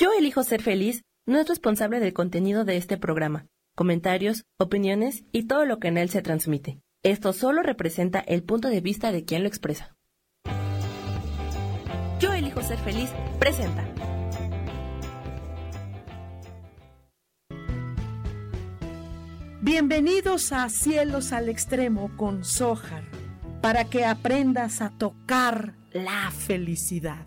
Yo elijo ser feliz no es responsable del contenido de este programa, comentarios, opiniones y todo lo que en él se transmite. Esto solo representa el punto de vista de quien lo expresa. Yo elijo ser feliz presenta. Bienvenidos a Cielos al Extremo con Sohar, para que aprendas a tocar la felicidad.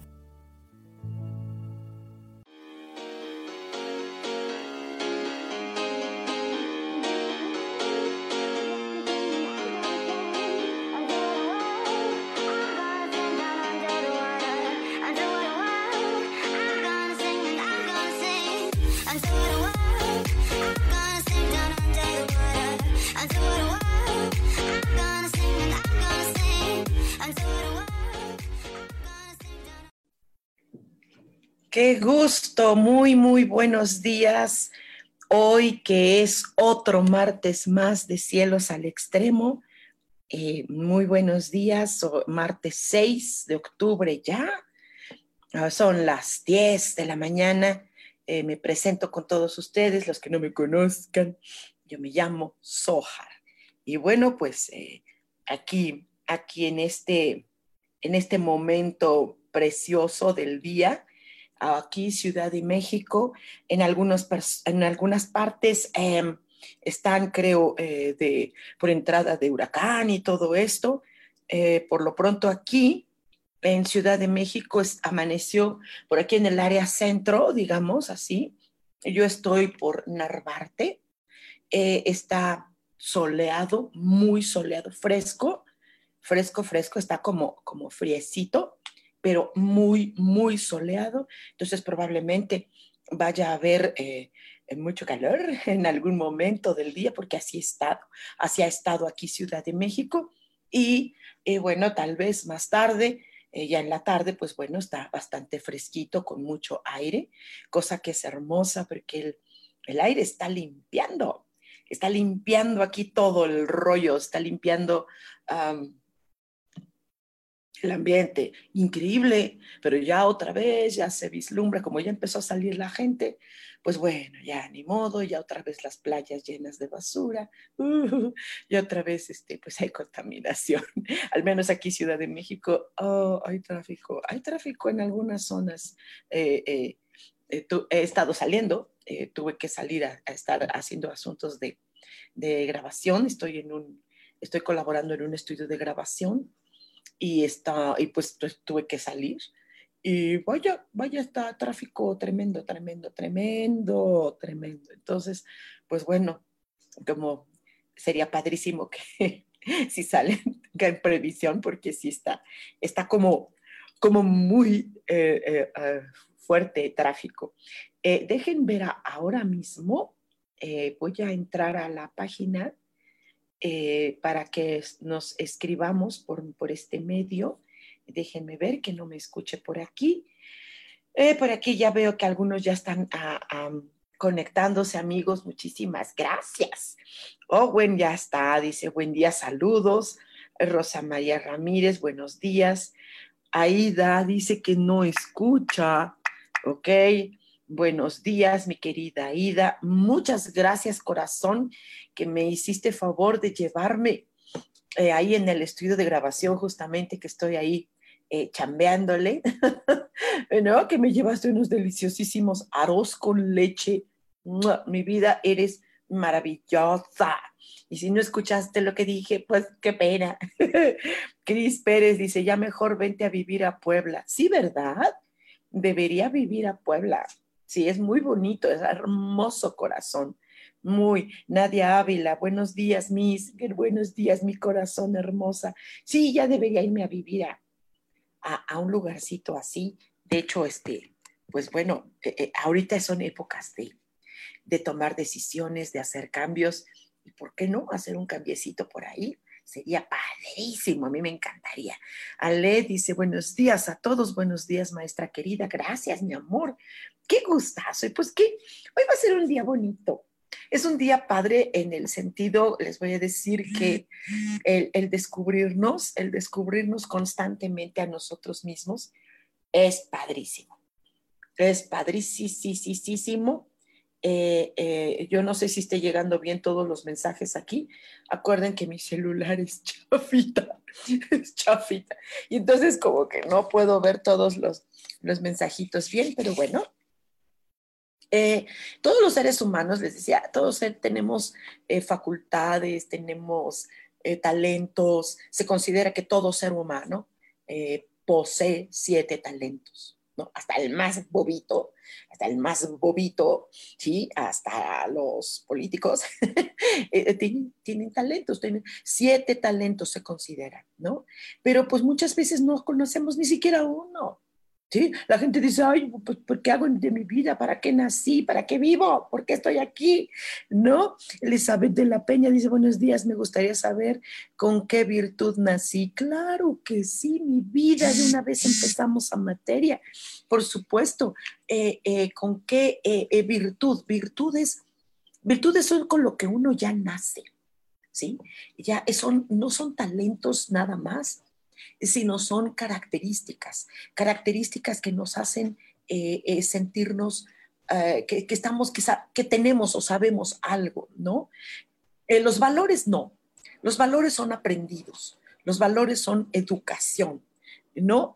Gusto, muy, muy buenos días. Hoy que es otro martes más de cielos al extremo. Eh, muy buenos días, martes 6 de octubre ya. Ah, son las 10 de la mañana. Eh, me presento con todos ustedes, los que no me conozcan. Yo me llamo Sohar. Y bueno, pues eh, aquí, aquí en este, en este momento precioso del día, aquí Ciudad de México, en, algunos, en algunas partes em, están, creo, eh, de, por entrada de huracán y todo esto. Eh, por lo pronto aquí, en Ciudad de México, amaneció por aquí en el área centro, digamos así. Yo estoy por Narvarte. Eh, está soleado, muy soleado, fresco, fresco, fresco, está como, como friecito pero muy, muy soleado. Entonces probablemente vaya a haber eh, mucho calor en algún momento del día, porque así, estado, así ha estado aquí Ciudad de México. Y eh, bueno, tal vez más tarde, eh, ya en la tarde, pues bueno, está bastante fresquito, con mucho aire, cosa que es hermosa porque el, aire está limpiando, está limpiando aquí todo el rollo, está limpiando el ambiente, increíble, pero ya otra vez ya se vislumbra, como ya empezó a salir la gente, pues bueno, ya ni modo, ya otra vez las playas llenas de basura, uh, y otra vez este, pues hay contaminación. Al menos aquí Ciudad de México, oh, hay tráfico, hay tráfico en algunas zonas. Eh, eh, eh, he estado saliendo, tuve que salir a, estar haciendo asuntos de, de grabación, estoy en un, estoy colaborando en un estudio de grabación y, está, y pues tuve que salir. Y vaya, vaya, está tráfico tremendo, tremendo, tremendo, tremendo. Entonces, pues bueno, como sería padrísimo que si salen en previsión, porque sí está, está como, como muy eh, eh, eh, fuerte tráfico. dejen ver ahora mismo, voy a entrar a la página eh, para que nos escribamos por, por, este medio. Déjenme ver que no me escuche por aquí. Eh, por aquí ya veo que algunos ya están ah, conectándose, amigos. Muchísimas gracias. Buen, ya está. Dice, buen día, saludos. Rosa María Ramírez, buenos días. Aida dice que no escucha. Ok. Buenos días, mi querida Aida. Muchas gracias, corazón, que me hiciste favor de llevarme eh, ahí en el estudio de grabación, justamente que estoy ahí eh, chambeándole, ¿no? Que me llevaste unos deliciosísimos arroz con leche. Mi vida, eres maravillosa. Y si no escuchaste lo que dije, pues qué pena. Cris Pérez dice, ya mejor vente a vivir a Puebla. Sí, ¿verdad? Debería vivir a Puebla. Sí, es muy bonito, es hermoso corazón. Muy, Nadia Ávila, buenos días, mis, buenos días, mi corazón hermosa. Sí, ya debería irme a vivir a, a, un lugarcito así. De hecho, este, pues bueno, eh, eh, ahorita son épocas de, de tomar decisiones, de hacer cambios. ¿Y por qué no hacer un cambiecito por ahí? Sería padrísimo, a mí me encantaría. Ale dice, buenos días a todos, buenos días, maestra querida, gracias, mi amor. Qué gustazo. Y pues que hoy va a ser un día bonito. Es un día padre en el sentido, les voy a decir que el, el descubrirnos, el descubrirnos constantemente a nosotros mismos es padrísimo. es padricísimo. Eh, eh, yo no sé si esté llegando bien todos los mensajes aquí. Acuerden que mi celular es chafita, es chafita. Y entonces como que no puedo ver todos los, los mensajitos bien, pero bueno. Eh, todos los seres humanos, les decía, todos tenemos facultades, tenemos talentos. Se considera que todo ser humano posee siete talentos. Hasta el más bobito, hasta el más bobito, ¿sí? Hasta los políticos eh, tienen, tienen, talentos, tienen siete talentos se consideran, ¿no? Pero pues muchas veces no conocemos ni siquiera uno. La gente dice, ay, pues, ¿por qué hago de mi vida? ¿Para qué nací? ¿Para qué vivo? ¿Por qué estoy aquí? ¿No? Elizabeth de la Peña dice, buenos días, me gustaría saber con qué virtud nací. Claro que sí, mi vida, de una vez empezamos a materia. Por supuesto, eh, eh, ¿con qué eh, virtud? Virtudes, virtudes son con lo que uno ya nace, ¿sí? Ya son, no son talentos nada más sino son características, características que nos hacen eh, eh, sentirnos eh, que, estamos, que, que, tenemos o sabemos algo, ¿no? los valores no, los valores son aprendidos, los valores son educación, ¿no?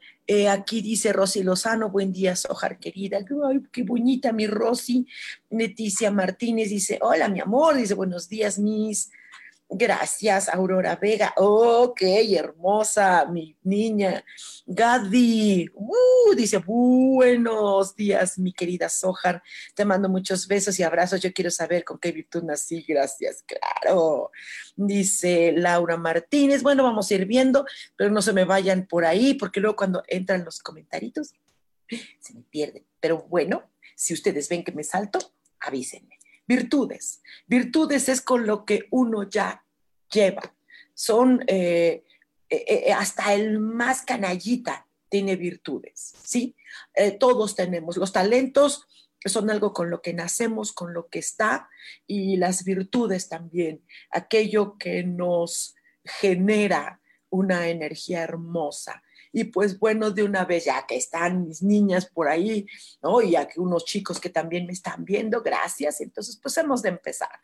aquí dice Rosy Lozano, buen día, Sojar querida. Ay, qué bonita mi Rosy. Leticia Martínez dice, hola, mi amor. Dice, buenos días, mis. Gracias, Aurora Vega. Ok, hermosa, mi niña. Gadi, uh, dice, buenos días, mi querida Sojar. Te mando muchos besos y abrazos. Yo quiero saber con qué virtud nací. Gracias, claro. Dice Laura Martínez. Bueno, vamos a ir viendo, pero no se me vayan por ahí, porque luego cuando entran los comentarios se me pierden. Pero bueno, si ustedes ven que me salto, avísenme. Virtudes. Virtudes es con lo que uno ya lleva. Son eh, eh, eh, hasta el más canallita tiene virtudes, ¿sí? todos tenemos. Los talentos son algo con lo que nacemos, con lo que está, y las virtudes también, aquello que nos genera una energía hermosa, y pues bueno, de una vez, ya que están mis niñas por ahí, ¿no? Y aquí unos chicos que también me están viendo, gracias. Entonces, pues hemos de empezar.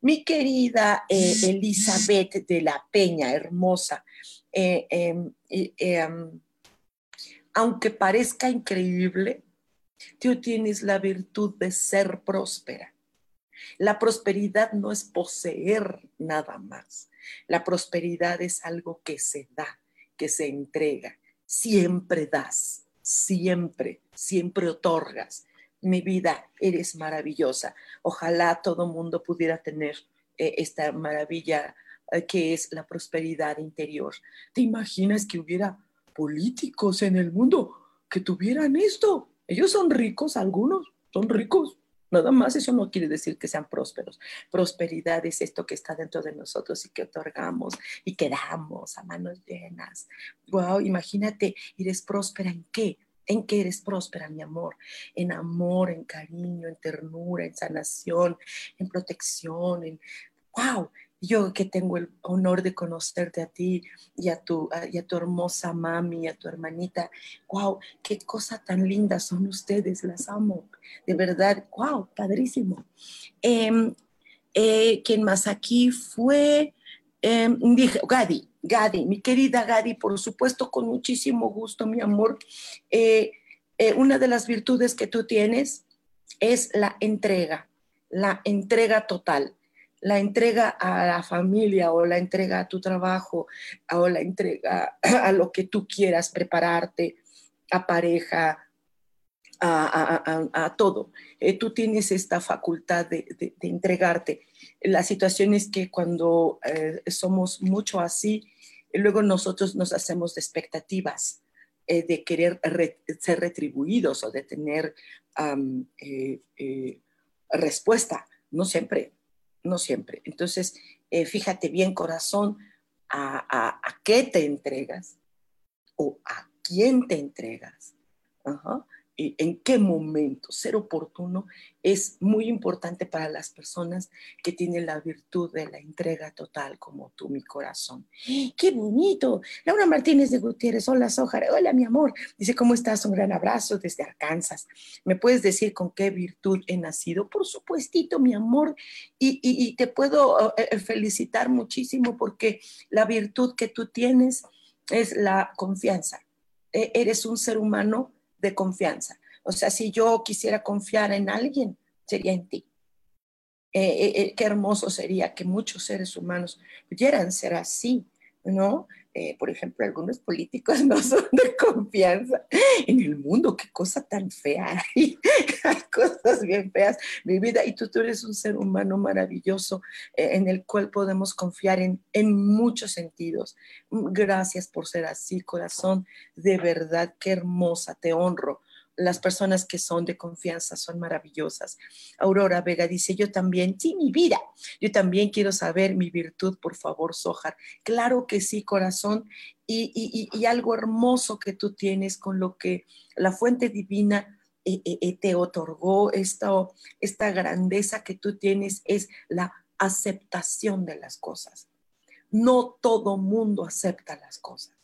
Mi querida eh, Elizabeth de la Peña, hermosa, eh, em, em, aunque parezca increíble, tú tienes la virtud de ser próspera. La prosperidad no es poseer nada más. La prosperidad es algo que se da, que se entrega siempre das, siempre, siempre otorgas. Mi vida, eres maravillosa. Ojalá todo mundo pudiera tener eh, esta maravilla eh, que es la prosperidad interior. ¿Te imaginas que hubiera políticos en el mundo que tuvieran esto? Ellos son ricos, algunos son ricos, Nada más eso no quiere decir que sean prósperos. Prosperidad es esto que está dentro de nosotros y que otorgamos y que damos a manos llenas. Wow, imagínate, eres próspera en qué? ¿En qué eres próspera, mi amor? En amor, en cariño, en ternura, en sanación, en protección, en... ¡Wow! Yo que tengo el honor de conocerte a ti y a tu, y a tu hermosa mami, y a tu hermanita, wow, qué cosa tan linda son ustedes, las amo, de verdad, wow, padrísimo. Eh, eh, ¿Quién más aquí fue? Em, dije, Gadi, Gadi, mi querida Gadi, por supuesto, con muchísimo gusto, mi amor. Eh, eh, una de las virtudes que tú tienes es la entrega, la entrega total la entrega a la familia o la entrega a tu trabajo o la entrega a lo que tú quieras prepararte, a pareja, a, todo. Eh, tú tienes esta facultad de, entregarte. La situación es que cuando eh, somos mucho así, luego nosotros nos hacemos de expectativas eh, de querer ser retribuidos o de tener respuesta. No siempre, no siempre. Entonces, eh, fíjate bien, corazón, a, qué te entregas o a quién te entregas. En qué momento. Ser oportuno es muy importante para las personas que tienen la virtud de la entrega total, como tú, mi corazón. ¡Qué bonito! Laura Martínez de Gutiérrez, hola Sojar, hola mi amor. Dice, ¿cómo estás? Un gran abrazo desde Arkansas. ¿Me puedes decir con qué virtud he nacido? Por supuestito, mi amor. Y, te puedo eh, eh, felicitar muchísimo porque la virtud que tú tienes es la confianza. E, eres un ser humano de confianza. O sea, si yo quisiera confiar en alguien, sería en ti. Eh, eh, eh, qué hermoso sería que muchos seres humanos pudieran ser así, ¿no? Por ejemplo, algunos políticos no son de confianza en el mundo, qué cosa tan fea. Hay, hay cosas bien feas, mi vida, y tú, tú eres un ser humano maravilloso en el cual podemos confiar en, en muchos sentidos. Gracias por ser así, corazón, de verdad, qué hermosa, te honro las personas que son de confianza son maravillosas. Aurora Vega dice, yo también, sí, mi vida, yo también quiero saber mi virtud, por favor, Sojar. Claro que sí, corazón, y, algo hermoso que tú tienes con lo que la fuente divina eh, eh, eh, te otorgó, esta, esta grandeza que tú tienes es la aceptación de las cosas. No todo mundo acepta las cosas.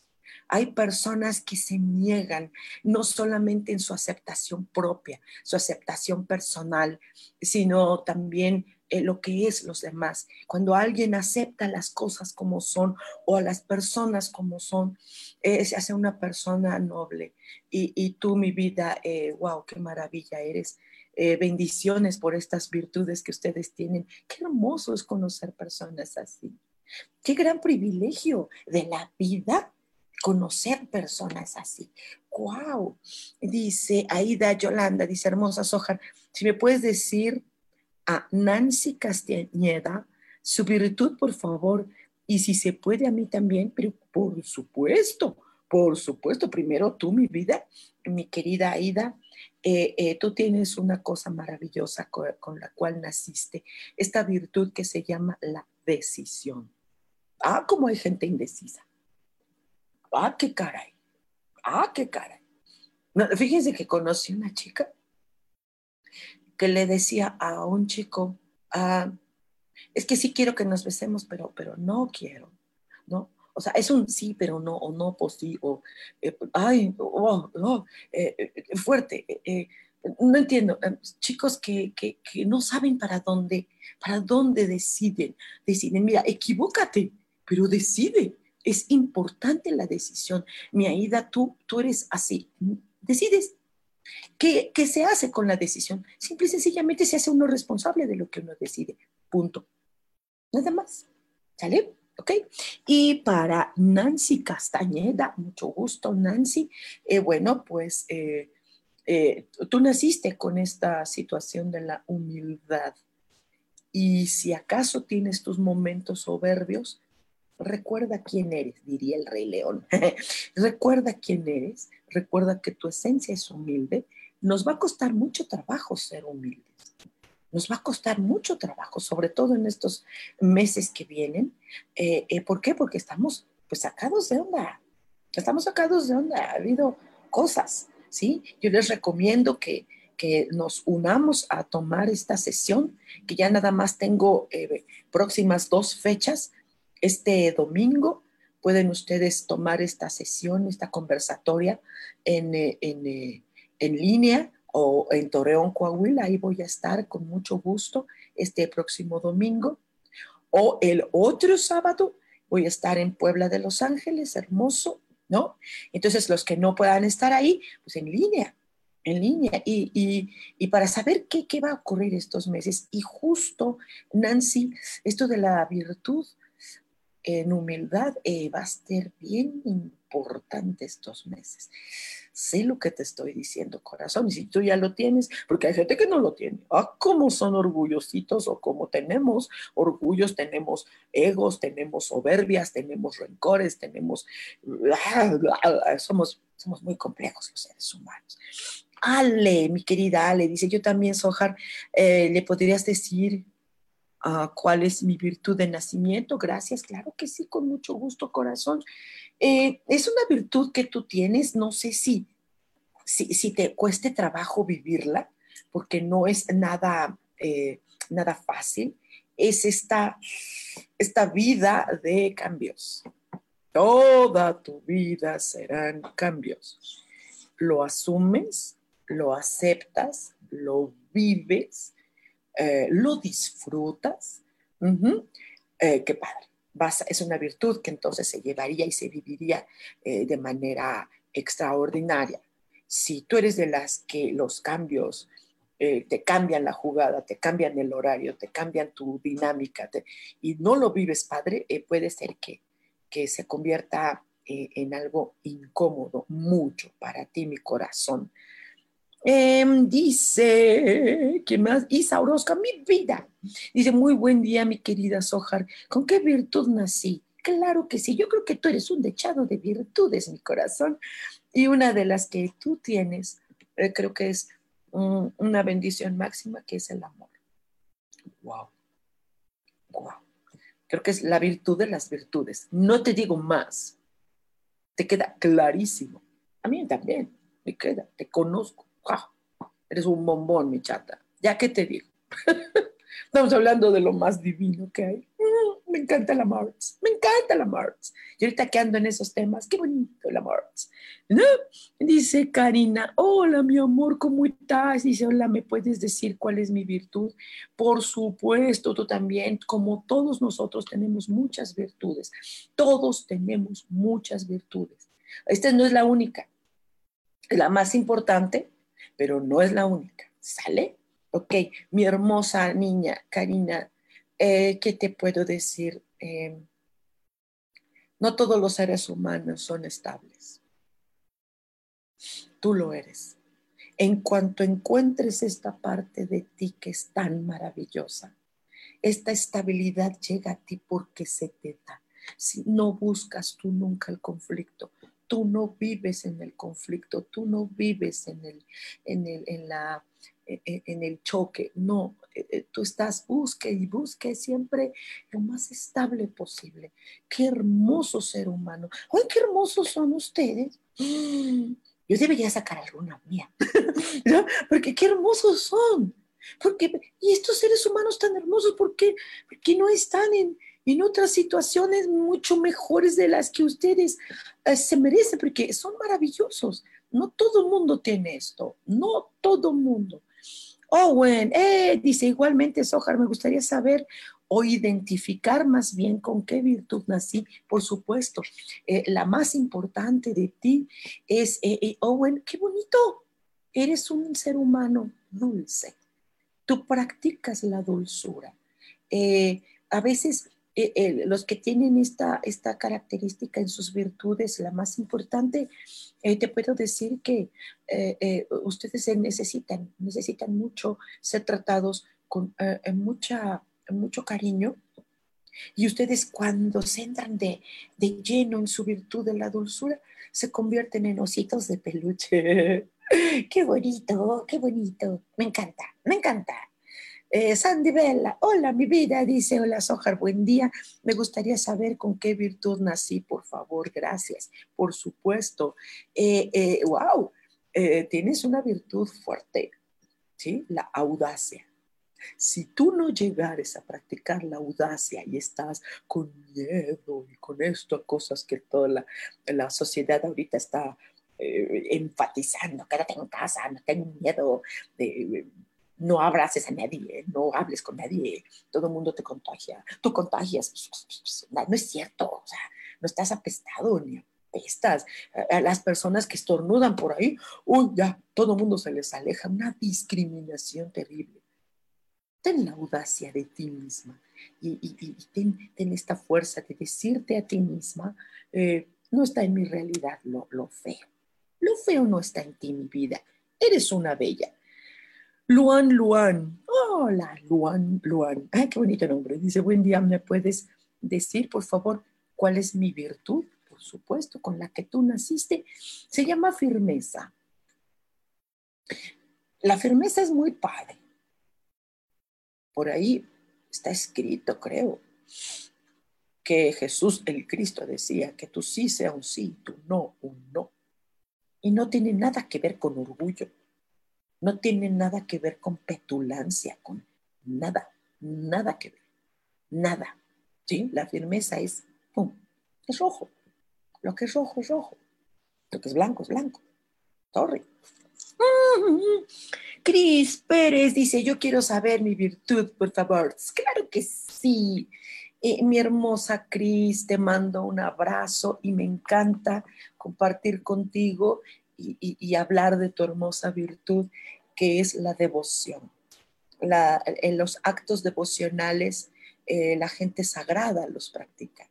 Hay personas que se niegan no solamente en su aceptación propia, su aceptación personal, sino también en lo que es los demás. Cuando alguien acepta las cosas como son o a las personas como son, eh, se hace una persona noble. Y, tú, mi vida, wow, eh, qué maravilla eres. Eh, bendiciones por estas virtudes que ustedes tienen. Qué hermoso es conocer personas así. Qué gran privilegio de la vida conocer personas así. ¡Wow! Dice Aida Yolanda, dice hermosa Sojar, si me puedes decir a Nancy Castañeda su virtud, por favor, y si se puede a mí también, pero por supuesto, por supuesto, primero tú, mi vida, mi querida Aida, eh, eh, tú tienes una cosa maravillosa con la cual naciste, esta virtud que se llama la decisión. Ah, como hay gente indecisa ah, qué caray, ah, qué caray. fíjense que conocí una chica que le decía a un chico, ah, es que sí quiero que nos besemos, pero, pero no quiero, ¿no? O sea, es un sí, pero no, o no, pues sí, o, eh, ay, oh, oh, eh, eh, fuerte. no entiendo, chicos que, que, que, no saben para dónde, para dónde deciden, deciden, mira, equivócate, pero decide, es importante la decisión. Mi Aida, tú, tú eres así. Decides. ¿Qué, ¿Qué se hace con la decisión? Simple y sencillamente se hace uno responsable de lo que uno decide. Punto. Nada más. ¿Sale? ¿Ok? Y para Nancy Castañeda, mucho gusto, Nancy. Eh, bueno, pues eh, eh, tú naciste con esta situación de la humildad. Y si acaso tienes tus momentos soberbios, recuerda quién eres, diría el rey león. recuerda quién eres, recuerda que tu esencia es humilde. Nos va a costar mucho trabajo ser humildes. Nos va a costar mucho trabajo, sobre todo en estos meses que vienen. Eh, eh, ¿Por qué? Porque estamos pues sacados de onda. Estamos sacados de onda. Ha habido cosas, ¿sí? Yo les recomiendo que, que nos unamos a tomar esta sesión, que ya nada más tengo eh, próximas dos fechas este domingo pueden ustedes tomar esta sesión, esta conversatoria en, eh, eh, en, línea o en Torreón, Coahuila. Ahí voy a estar con mucho gusto este próximo domingo. O el otro sábado voy a estar en Puebla de Los Ángeles, hermoso, ¿no? Entonces, los que no puedan estar ahí, pues en línea, en línea. Y, y, para saber qué, qué va a ocurrir estos meses. Y justo, Nancy, esto de la virtud, en humildad eh, va a ser bien importante estos meses. Sé lo que te estoy diciendo, corazón, y si tú ya lo tienes, porque hay gente que no lo tiene. Ah, cómo son orgullositos o cómo tenemos orgullos, tenemos egos, tenemos soberbias, tenemos rencores, tenemos... somos, somos muy complejos los seres humanos. Ale, mi querida Ale, dice, yo también, Sojar, eh, le podrías decir cuál es mi virtud de nacimiento. Gracias, claro que sí, con mucho gusto, corazón. Eh, es una virtud que tú tienes, no sé si si, te cueste trabajo vivirla, porque no es nada, eh, nada fácil, es esta, esta vida de cambios. Toda tu vida serán cambios. Lo asumes, lo aceptas, lo vives, eh, lo disfrutas. Eh, qué padre. es una virtud que entonces se llevaría y se viviría de manera extraordinaria si tú eres de las que los cambios eh, te cambian la jugada, te cambian el horario, te cambian tu dinámica y no lo vives padre, eh, puede ser que, que se convierta eh, en algo incómodo, mucho para ti, mi corazón. Em, dice, ¿qué más? Isa Orozca, mi vida. Dice, muy buen día, mi querida Sojar. ¿Con qué virtud nací? Claro que sí, yo creo que tú eres un dechado de virtudes, mi corazón. Y una de las que tú tienes, eh, creo que es una bendición máxima, que es el amor. Wow. Wow. Creo que es la virtud de las virtudes. No te digo más. Te queda clarísimo. A mí también me queda. Te conozco. Wow. Eres un bombón, mi chata. Ya que te digo. Estamos hablando de lo más divino que hay. Mm, me encanta la Marx, me encanta la Marx. Y ahorita que ando en esos temas, qué bonito la Marx. Dice Karina, hola mi amor, ¿cómo estás? Dice, hola, ¿me puedes decir cuál es mi virtud? Por supuesto, tú también, como todos nosotros tenemos muchas virtudes. Todos tenemos muchas virtudes. Esta no es la única, la más importante, pero no es la única. ¿Sale? Ok, mi hermosa niña, Karina, eh, ¿qué te puedo decir? Eh, no todos los seres humanos son estables. Tú lo eres. En cuanto encuentres esta parte de ti que es tan maravillosa, esta estabilidad llega a ti porque se te da. Si no buscas tú nunca el conflicto, tú no vives en el conflicto, tú no vives en, el, en, el, en la e, e, en el choque, no, e, tú estás, busque y busque siempre lo más estable posible. Qué hermoso ser humano. ¡Ay, qué hermosos son ustedes! Yo debería sacar alguna mía, porque qué hermosos son. Porque, y estos seres humanos tan hermosos, ¿por qué, porque no están en, en otras situaciones mucho mejores de las que ustedes eh, se merecen? Porque son maravillosos. No todo el mundo tiene esto, no todo el mundo. Owen, eh, dice igualmente, Sojar, me gustaría saber o identificar más bien con qué virtud nací. Por supuesto, eh, la más importante de ti es, eh, eh, Owen, qué bonito, eres un ser humano dulce. Tú practicas la dulzura. a veces los que tienen esta, esta característica en sus virtudes, la más importante, eh, te puedo decir que eh, eh, ustedes necesitan, necesitan mucho ser tratados con mucha, mucho cariño. Y ustedes cuando se entran de, de lleno en su virtud de la dulzura, se convierten en ositos de peluche. qué bonito, qué bonito. Me encanta, me encanta. Eh, Sandy Bella, hola mi vida, dice, hola Sojar, buen día. Me gustaría saber con qué virtud nací, por favor, gracias. Por supuesto. Eh, wow, eh, tienes una virtud fuerte, ¿sí? La audacia. Si tú no llegares a practicar la audacia y estás con miedo y con esto, cosas que toda la, la sociedad ahorita está enfatizando, quédate en casa, no tengo miedo de no abraces a nadie, no hables con nadie, todo el mundo te contagia, tú contagias, no es cierto, o sea, no estás apestado ni apestas. Las personas que estornudan por ahí, uy, ya, todo el mundo se les aleja, una discriminación terrible. Ten la audacia de ti misma y, ten, esta fuerza de decirte a ti misma, eh, no está en mi realidad lo, lo feo. Lo feo no está en ti, mi vida. Eres una bella Luan Luan. Hola, Luan Luan. Ay, qué bonito nombre. Dice, buen día, ¿me puedes decir, por favor, cuál es mi virtud? Por supuesto, con la que tú naciste. Se llama firmeza. La firmeza es muy padre. Por ahí está escrito, creo, que Jesús el Cristo decía que tú sí sea un sí, tú no un no. Y no tiene nada que ver con orgullo, no tiene nada que ver con petulancia, con nada, nada que ver, nada. ¿Sí? La firmeza es, ¡pum!, es rojo. Lo que es rojo es rojo. Lo que es blanco es blanco. Sorry. Cris Pérez dice, yo quiero saber mi virtud, por favor. Claro que sí. Eh, mi hermosa Cris, te mando un abrazo y me encanta compartir contigo y, hablar de tu hermosa virtud, que es la devoción. en los actos devocionales, eh, la gente sagrada los practica.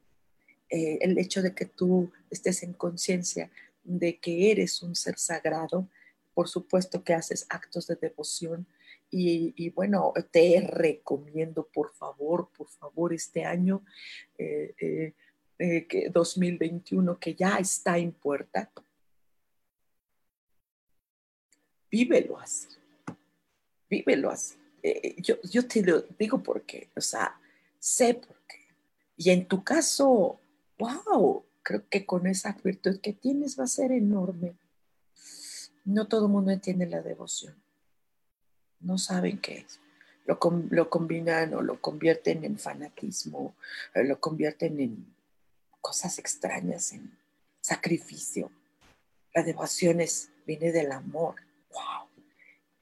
Eh, el hecho de que tú estés en conciencia de que eres un ser sagrado, por supuesto que haces actos de devoción y, bueno, te recomiendo, por favor, por favor, este año eh, eh, que 2021 que ya está en puerta, vívelo así, vívelo así. yo, yo te lo digo porque, o sea, sé por qué. Y en tu caso, wow, creo que con esa virtud que tienes va a ser enorme no todo el mundo entiende la devoción. No saben qué es. Lo, lo combinan o lo convierten en fanatismo, eh, lo convierten en cosas extrañas, en sacrificio. La devoción es, viene del amor. ¡Wow!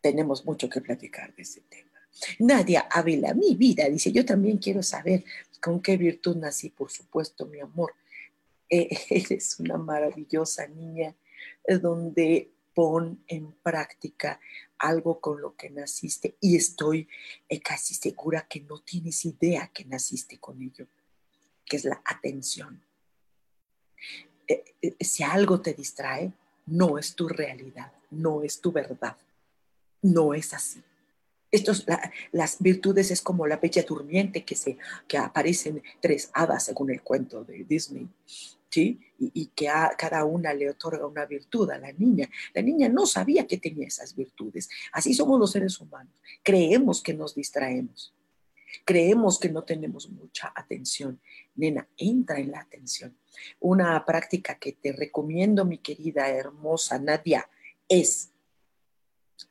Tenemos mucho que platicar de ese tema. Nadia Ávila, mi vida, dice, yo también quiero saber con qué virtud nací, por supuesto, mi amor. Eh, eres una maravillosa niña eh, donde pon en práctica algo con lo que naciste y estoy eh, casi segura que no tienes idea que naciste con ello, que es la atención. Si algo te distrae, no es tu realidad, no es tu verdad, no es así. Estos, las virtudes es como la bella durmiente que, se, que aparecen tres hadas según el cuento de Disney. Y, que a cada una le otorga una virtud a la niña. La niña no sabía que tenía esas virtudes. Así somos los seres humanos. Creemos que nos distraemos. Creemos que no tenemos mucha atención. Nena, entra en la atención. Una práctica que te recomiendo, mi querida, hermosa Nadia, es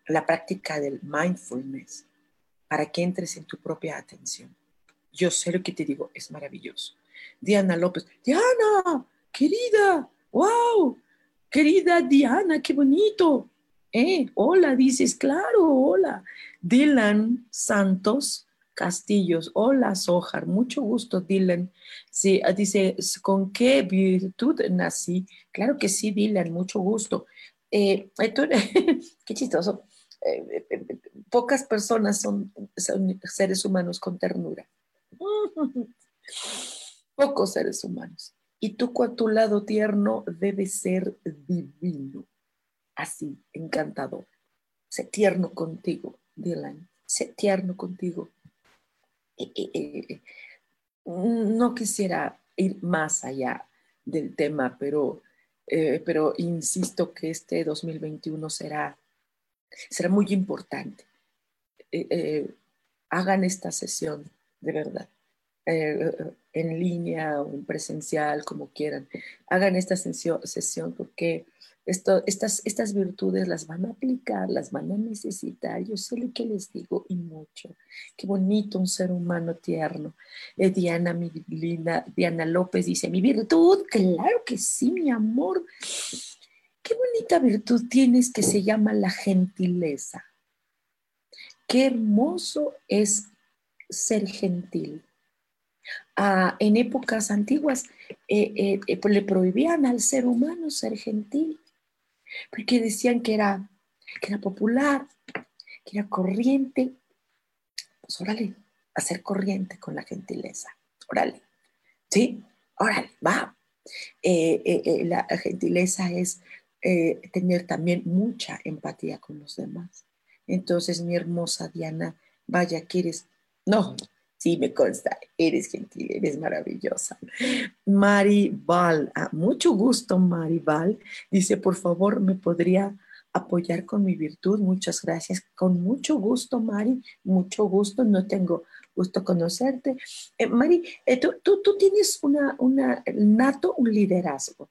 la práctica del mindfulness para que entres en tu propia atención. Yo sé lo que te digo, es maravilloso. Diana López. Diana, querida, wow, querida Diana, qué bonito. Eh, hola, dices, claro, hola. Dylan Santos Castillos, hola Sojar, mucho gusto Dylan. Sí, ah, dice, ¿con qué virtud nací? Claro que sí, Dylan, mucho gusto. Eh, qué chistoso. Eh, eh, pocas personas son, son seres humanos con ternura. pocos seres humanos. Y tú con tu lado tierno debe ser divino, así, encantador. Sé tierno contigo, Dylan, sé tierno contigo. No quisiera ir más allá del tema, pero, eh, pero insisto que este 2021 será, será muy importante. Eh, eh, hagan esta sesión, de verdad. En línea o en presencial, como quieran. Hagan esta sesión porque estas, estas virtudes las van a aplicar, las van a necesitar. Yo sé lo que les digo y mucho. Qué bonito un ser humano tierno. Eh, Diana, mi linda, Diana López dice, mi virtud, claro que sí, mi amor. Qué bonita virtud tienes que se llama la gentileza. Qué hermoso es ser gentil en épocas antiguas eh, eh, pues le prohibían al ser humano ser gentil, porque decían que era, que era popular, que era corriente. Pues órale, a ser corriente con la gentileza, órale, ¿sí? Órale, va. la gentileza es tener también mucha empatía con los demás. Entonces, mi hermosa Diana, vaya que eres, no, Sí, me consta, eres gentil, eres maravillosa. Mari Val, ah, mucho gusto, Mari Val. Dice, por favor, ¿me podría apoyar con mi virtud? Muchas gracias. Con mucho gusto, Mari, mucho gusto. No tengo gusto conocerte. Eh, Mari, eh, tú, tú, tienes una, una, nato un liderazgo.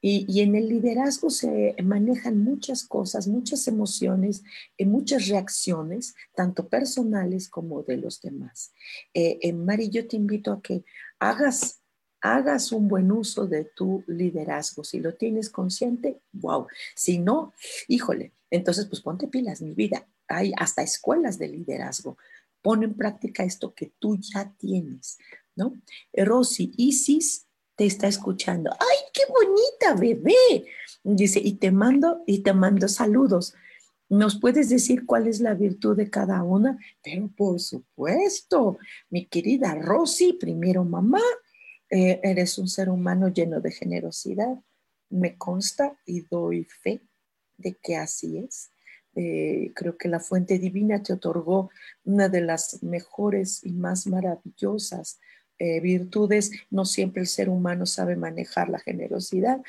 Y, en el liderazgo se manejan muchas cosas, muchas emociones, y muchas reacciones, tanto personales como de los demás. Eh, eh, Mari, yo te invito a que hagas, hagas un buen uso de tu liderazgo. Si lo tienes consciente, wow. Si no, híjole, entonces pues ponte pilas, mi vida. Hay hasta escuelas de liderazgo. Pon en práctica esto que tú ya tienes, ¿no? Rosy, Isis te está escuchando. ¡Ay, qué bonita bebé! Dice, y te mando, y te mando saludos. ¿Nos puedes decir cuál es la virtud de cada una? Pero por supuesto, mi querida Rosy, primero mamá, eh, eres un ser humano lleno de generosidad. Me consta y doy fe de que así es. Eh, creo que la fuente divina te otorgó una de las mejores y más maravillosas eh, virtudes, no siempre el ser humano sabe manejar la generosidad,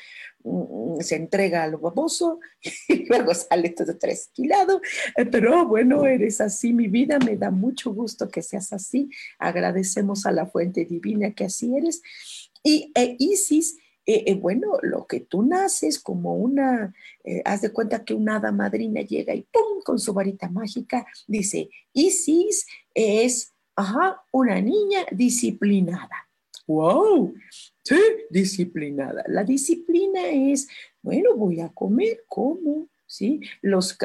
mm, se entrega a lo baboso y luego sale todo trasquilado, eh, pero bueno, eres así, mi vida, me da mucho gusto que seas así, agradecemos a la fuente divina que así eres. Y e Isis, eh, bueno, lo que tú naces como una, haz de cuenta que una hada madrina llega y ¡pum! con su varita mágica, dice, Isis es Ajá, una niña disciplinada. ¡Wow! Sí, disciplinada. La disciplina es, bueno, voy a comer, ¿cómo? ¿Sí? Los,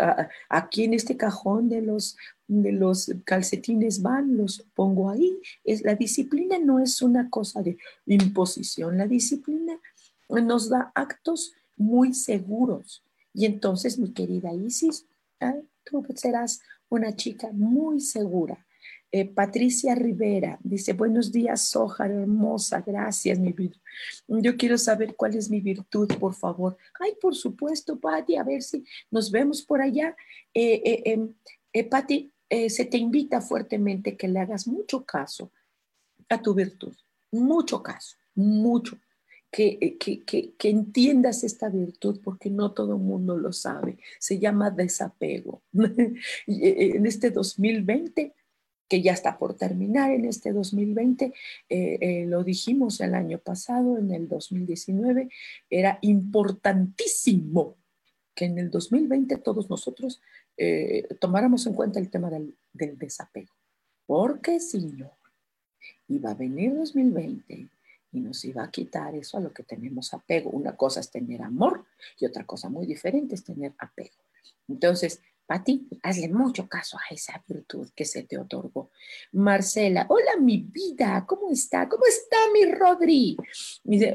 aquí en este cajón de los, de los calcetines van, los pongo ahí. Es, la disciplina no es una cosa de imposición, la disciplina nos da actos muy seguros. Y entonces, mi querida Isis, tú serás una chica muy segura. Eh, Patricia Rivera dice, buenos días, Soja, hermosa, gracias, mi vida. Yo quiero saber cuál es mi virtud, por favor. Ay, por supuesto, Patti, a ver si nos vemos por allá. Eh, eh, em, eh Patti, se te invita fuertemente que le hagas mucho caso a tu virtud, mucho caso, mucho. Que, que, que, que, entiendas esta virtud porque no todo el mundo lo sabe. Se llama desapego. en este 2020 que ya está por terminar en este 2020, eh, eh, lo dijimos el año pasado, en el 2019, era importantísimo que en el 2020 todos nosotros eh, tomáramos en cuenta el tema del, del desapego, porque si no, iba a venir 2020 y nos iba a quitar eso a lo que tenemos apego. Una cosa es tener amor y otra cosa muy diferente es tener apego. Entonces, Pati, hazle mucho caso a esa virtud que se te otorgó. Marcela, hola mi vida, ¿cómo está? ¿Cómo está mi Rodri?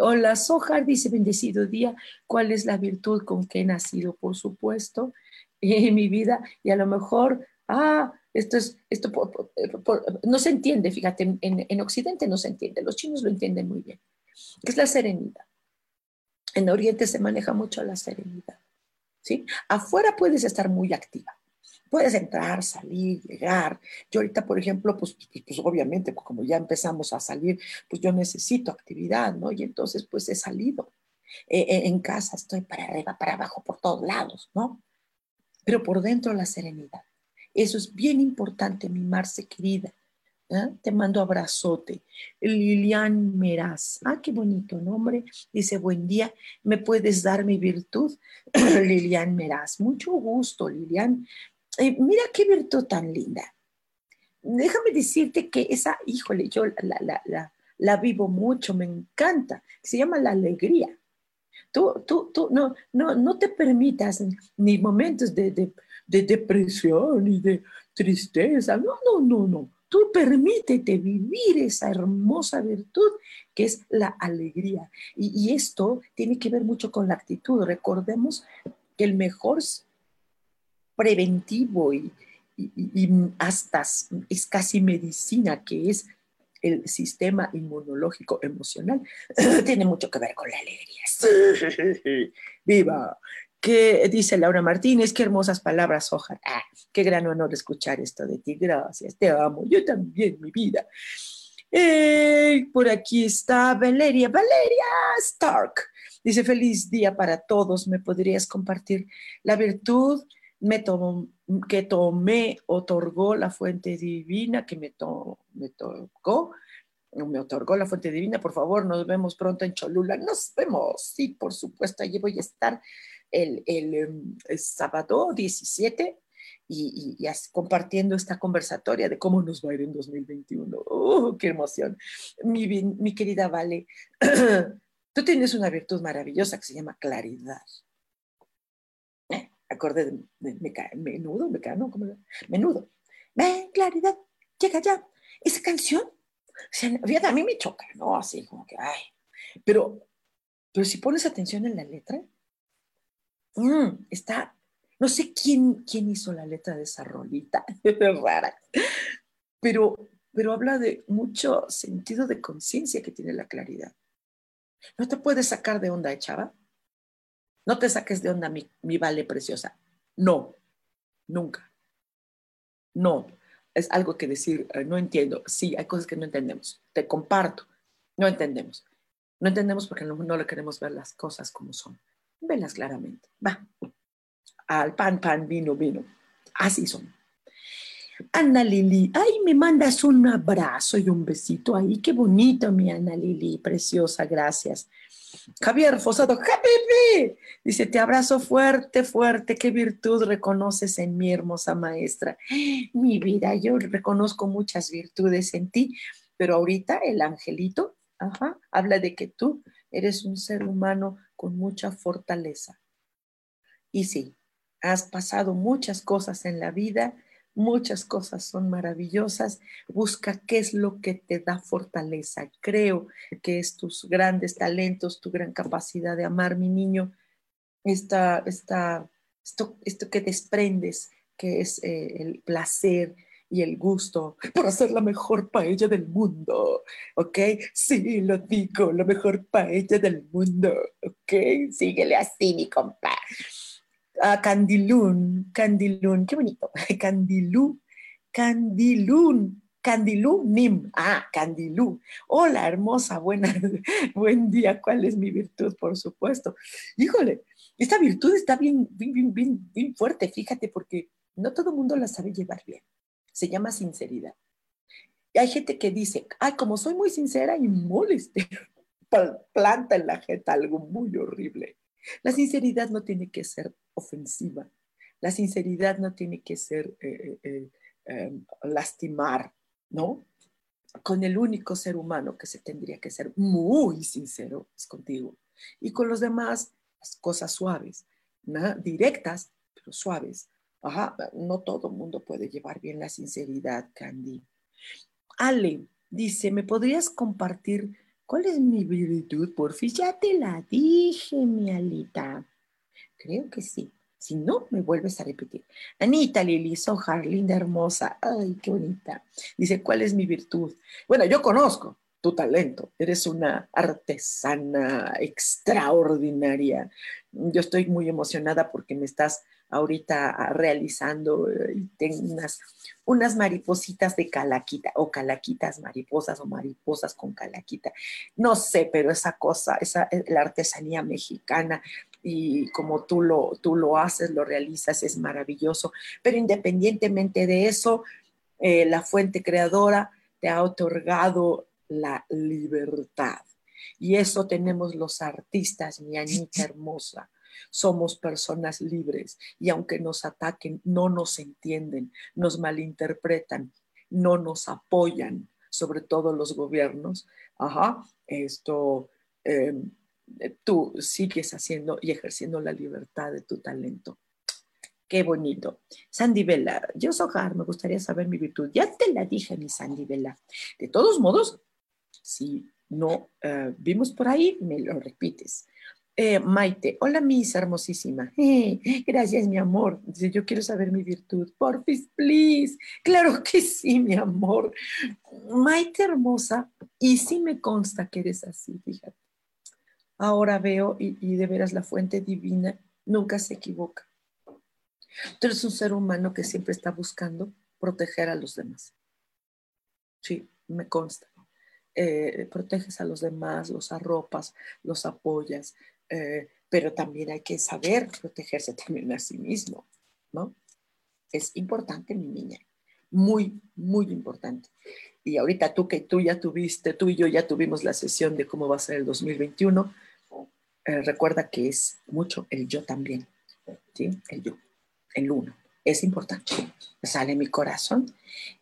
Hola Sojar, dice, bendecido día, ¿cuál es la virtud con que he nacido? Por supuesto, en mi vida, y a lo mejor, ah, esto es, esto no se entiende, fíjate, en, en Occidente no se entiende, los chinos lo entienden muy bien, es la serenidad. En Oriente se maneja mucho la serenidad. ¿Sí? Afuera puedes estar muy activa. Puedes entrar, salir, llegar. Yo ahorita, por ejemplo, pues, pues obviamente, pues, como ya empezamos a salir, pues yo necesito actividad, ¿no? Y entonces, pues he salido. Eh, eh, en casa estoy para arriba, para abajo, por todos lados, ¿no? Pero por dentro la serenidad. Eso es bien importante, mi Marce querida. ¿Eh? Te mando abrazote. Lilian Meraz. Ah, qué bonito nombre. Dice, buen día, ¿me puedes dar mi virtud? Lilian Meraz. Mucho gusto, Lilian. Eh, mira qué virtud tan linda. Déjame decirte que esa, híjole, yo la, vivo mucho, me encanta. Se llama la alegría. Tú, tú, tú no, no, no te permitas ni momentos de, de, de depresión ni de tristeza. No, no, no, no Tú permítete vivir esa hermosa virtud que es la alegría. Y, esto tiene que ver mucho con la actitud. Recordemos que el mejor preventivo y, hasta es casi medicina, que es el sistema inmunológico emocional, tiene mucho que ver con la alegría. ¡Viva! ¿Qué dice Laura Martínez? Qué hermosas palabras, ojalá. Ah, qué gran honor escuchar esto de ti. Gracias, te amo. Yo también, mi vida. por aquí está Valeria. Valeria Stark. Dice, feliz día para todos. ¿Me podrías compartir la virtud que tomé, otorgó la fuente divina que me, me tocó? me otorgó la fuente divina, por favor, nos vemos pronto en Cholula. Nos vemos, sí, por supuesto, allí voy a estar el, el, em, sábado 17 y, y, compartiendo esta conversatoria de cómo nos va a ir en 2021. ¡Oh, qué emoción! Mi, mi querida Vale, tú tienes una virtud maravillosa que se llama claridad. Eh, acorde de, menudo, mecano, ¿cómo Menudo. Ven, claridad, llega ya. Esa canción fíjate, a mí me choca, ¿no? Así como que, ay, pero, pero si pones atención en la letra, está, no sé quién, quién hizo la letra de esa rolita, es rara, pero, pero habla de mucho sentido de conciencia que tiene la claridad. No te puedes sacar de onda, ¿eh, chava. No te saques de onda, mi, mi vale preciosa. No, nunca. No, es algo que decir, eh, no entiendo. Sí, hay cosas que no entendemos. Te comparto, no entendemos. No entendemos porque no, no le queremos ver las cosas como son. Velas claramente. Va. Al pan, pan, vino, vino. Así son. Ana Lili, ay, me mandas un abrazo y un besito ahí. Qué bonito, mi Ana Lili, preciosa, gracias. Javier Fosado, ¡Happy! Dice, te abrazo fuerte, fuerte. ¿Qué virtud reconoces en mi hermosa maestra? Mi vida, yo reconozco muchas virtudes en ti, pero ahorita el angelito, habla de que tú eres un ser humano con mucha fortaleza. Y sí, has pasado muchas cosas en la vida, Muchas cosas son maravillosas. Busca qué es lo que te da fortaleza. Creo que es tus grandes talentos, tu gran capacidad de amar, mi niño, esta, esta, esto, esto que desprendes, que es eh, el placer y el gusto por hacer la mejor paella del mundo. ¿Ok? Sí, lo digo, la mejor paella del mundo. ¿Ok? Síguele así, mi compa. Candilún, Candilún, qué bonito, Candilú, Candilún, Candilú Nim, ah, Candilú. Hola, hermosa, buena, buen día, ¿cuál es mi virtud? Por supuesto. Híjole, esta virtud está bien, bien, bien, bien fuerte, fíjate, porque no todo el mundo la sabe llevar bien. Se llama sinceridad. Y hay gente que dice, ay, como soy muy sincera y moleste, planta en la jeta algo muy horrible. La sinceridad no tiene que ser ofensiva. La sinceridad no tiene que ser eh, eh, eh, em, lastimar, ¿no? Con el único ser humano que se tendría que ser muy sincero es contigo. Y con los demás, las cosas suaves, ¿no? directas, pero suaves. Ajá, no todo el mundo puede llevar bien la sinceridad, Candy. Ale dice, ¿me podrías compartir cuál es mi virtud? Por fin ya te la dije, mi Alita. Creo que sí. Si no, me vuelves a repetir. Anita Lili Sojar, linda, hermosa. Ay, qué bonita. Dice, ¿cuál es mi virtud? Bueno, yo conozco tu talento. Eres una artesana extraordinaria. Yo estoy muy emocionada porque me estás ahorita realizando eh, y tengo unas, unas maripositas de calaquita o calaquitas mariposas o mariposas con calaquita. No sé, pero esa cosa, esa, eh, la artesanía mexicana y como tú lo, tú lo haces, lo realizas, es maravilloso. Pero independientemente de eso, eh, la fuente creadora te ha otorgado la libertad. Y eso tenemos los artistas, mi Anita hermosa. Somos personas libres y aunque nos ataquen, no nos entienden, nos malinterpretan, no nos apoyan, sobre todo los gobiernos. Ajá, esto, em, tú sigues haciendo y ejerciendo la libertad de tu talento. Qué bonito. Sandy Vela, yo soy me gustaría saber mi virtud. Ya te la dije, mi Sandy Vela. De todos modos, si no eh, vimos por ahí, me lo repites. Eh, Maite, hola Misa hermosísima. gracias, mi amor. Dice, yo quiero saber mi virtud. Porfis, please. Claro que sí, mi amor. Maite hermosa, y sí me consta que eres así, fíjate ahora veo y, de veras la fuente divina nunca se equivoca. Tú eres un ser humano que siempre está buscando proteger a los demás. Sí, me consta. Eh, proteges a los demás, los arropas, los apoyas, eh, pero también hay que saber protegerse también a sí mismo, ¿no? Es importante, mi niña. muy, muy importante. Y ahorita tú que tú ya tuviste, tú y yo ya tuvimos la sesión de cómo va a ser el 2021, eh, recuerda que es mucho el yo también, ¿sí? El yo, el uno. Es importante. Sale mi corazón.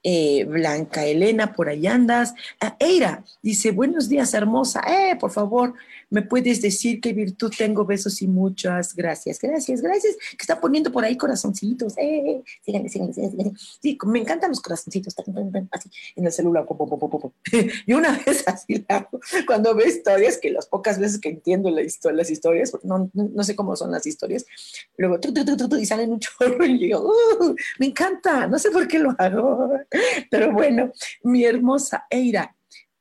Eh, Blanca Elena, por ahí andas. Ah, Eira dice, buenos días, hermosa. Eh, por favor, ¿me puedes decir qué virtud tengo? Besos y muchas gracias. Gracias, gracias. Que está poniendo por ahí corazoncitos. Eh, síganle, síganle, síganle. Sí, me encantan los corazoncitos. Así, en el celular. Y una vez así, cuando veo historias, que las pocas veces que entiendo la las historias, no, no, sé cómo son las historias, luego, y salen un chorro y yo, uh, me encanta, no sé por qué lo hago. Pero bueno, mi hermosa Eira,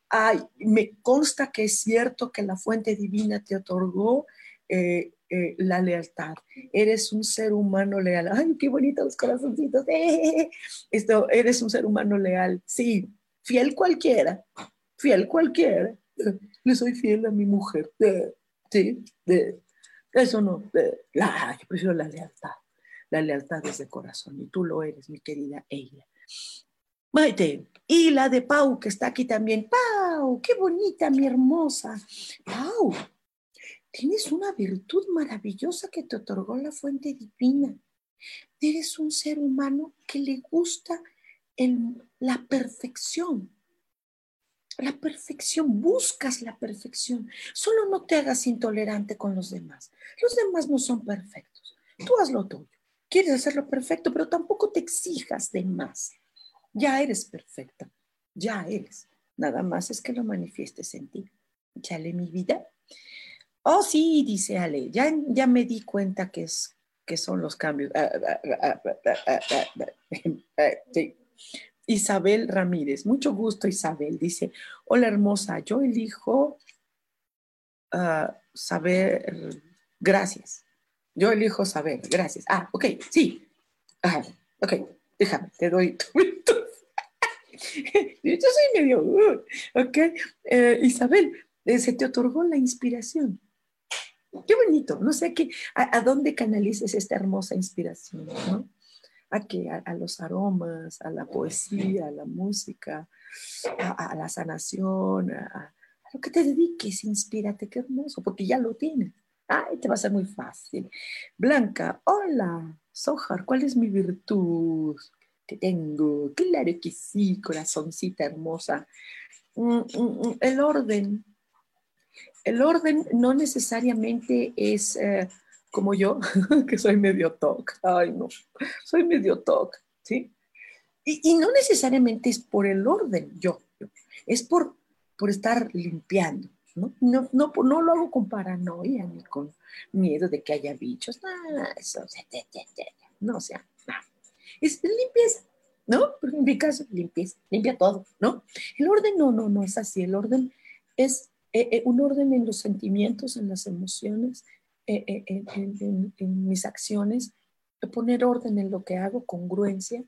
ay, me consta que es cierto que la fuente divina te otorgó eh, eh, la lealtad. Eres un ser humano leal. Ay, qué bonitos los corazoncitos. Esto, eres un ser humano leal. Sí, fiel cualquiera. Fiel cualquiera. Le soy fiel a mi mujer. Sí, eso no. yo prefiero la lealtad. La lealtad es de corazón. Y tú lo eres, mi querida Eira. Maite, y la de Pau, que está aquí también. Pau, qué bonita, mi hermosa. Pau, tienes una virtud maravillosa que te otorgó la fuente divina. Eres un ser humano que le gusta la perfección. La perfección, buscas la perfección. Solo no te hagas intolerante con los demás. Los demás no son perfectos. Tú haz lo tuyo. Quieres hacerlo perfecto, pero tampoco te exijas de más. Ya eres perfecta, ya eres. Nada más es que lo manifiestes en ti. Chale mi vida. Oh, sí, dice Ale, ya, ya me di cuenta que, es, que son los cambios. Isabel Ramírez, mucho gusto Isabel, dice, hola hermosa, yo elijo saber, gracias, yo elijo saber, gracias. Ah, ok, sí, ok, déjame, te doy tu Yo soy medio, uh, ok. Eh, Isabel, eh, se te otorgó la inspiración. Qué bonito, no sé qué, a, dónde canalices esta hermosa inspiración, ¿no? A que a, los aromas, a la poesía, a la música, a, la sanación, a, lo que te dediques, inspírate, qué hermoso, porque ya lo tienes. Ay, te va a ser muy fácil. Blanca, hola, Sojar, ¿cuál es mi virtud? que tengo. Claro que sí, corazoncita hermosa. Mm, mm, mm, el orden. El orden no necesariamente es eh, como yo, que soy medio toc. Ay, no, soy medio toc, ¿sí? Y, no necesariamente es por el orden, yo, es por, por estar limpiando. ¿No? No, no, no lo hago con paranoia ni con miedo de que haya bichos. No, eso, no, o sea, es limpieza, ¿no? en mi caso, limpieza, limpia todo, ¿no? El orden no, no, no es así. El orden es eh, eh, un orden en los sentimientos, en las emociones, eh, en, mis acciones, poner orden en lo que hago, congruencia,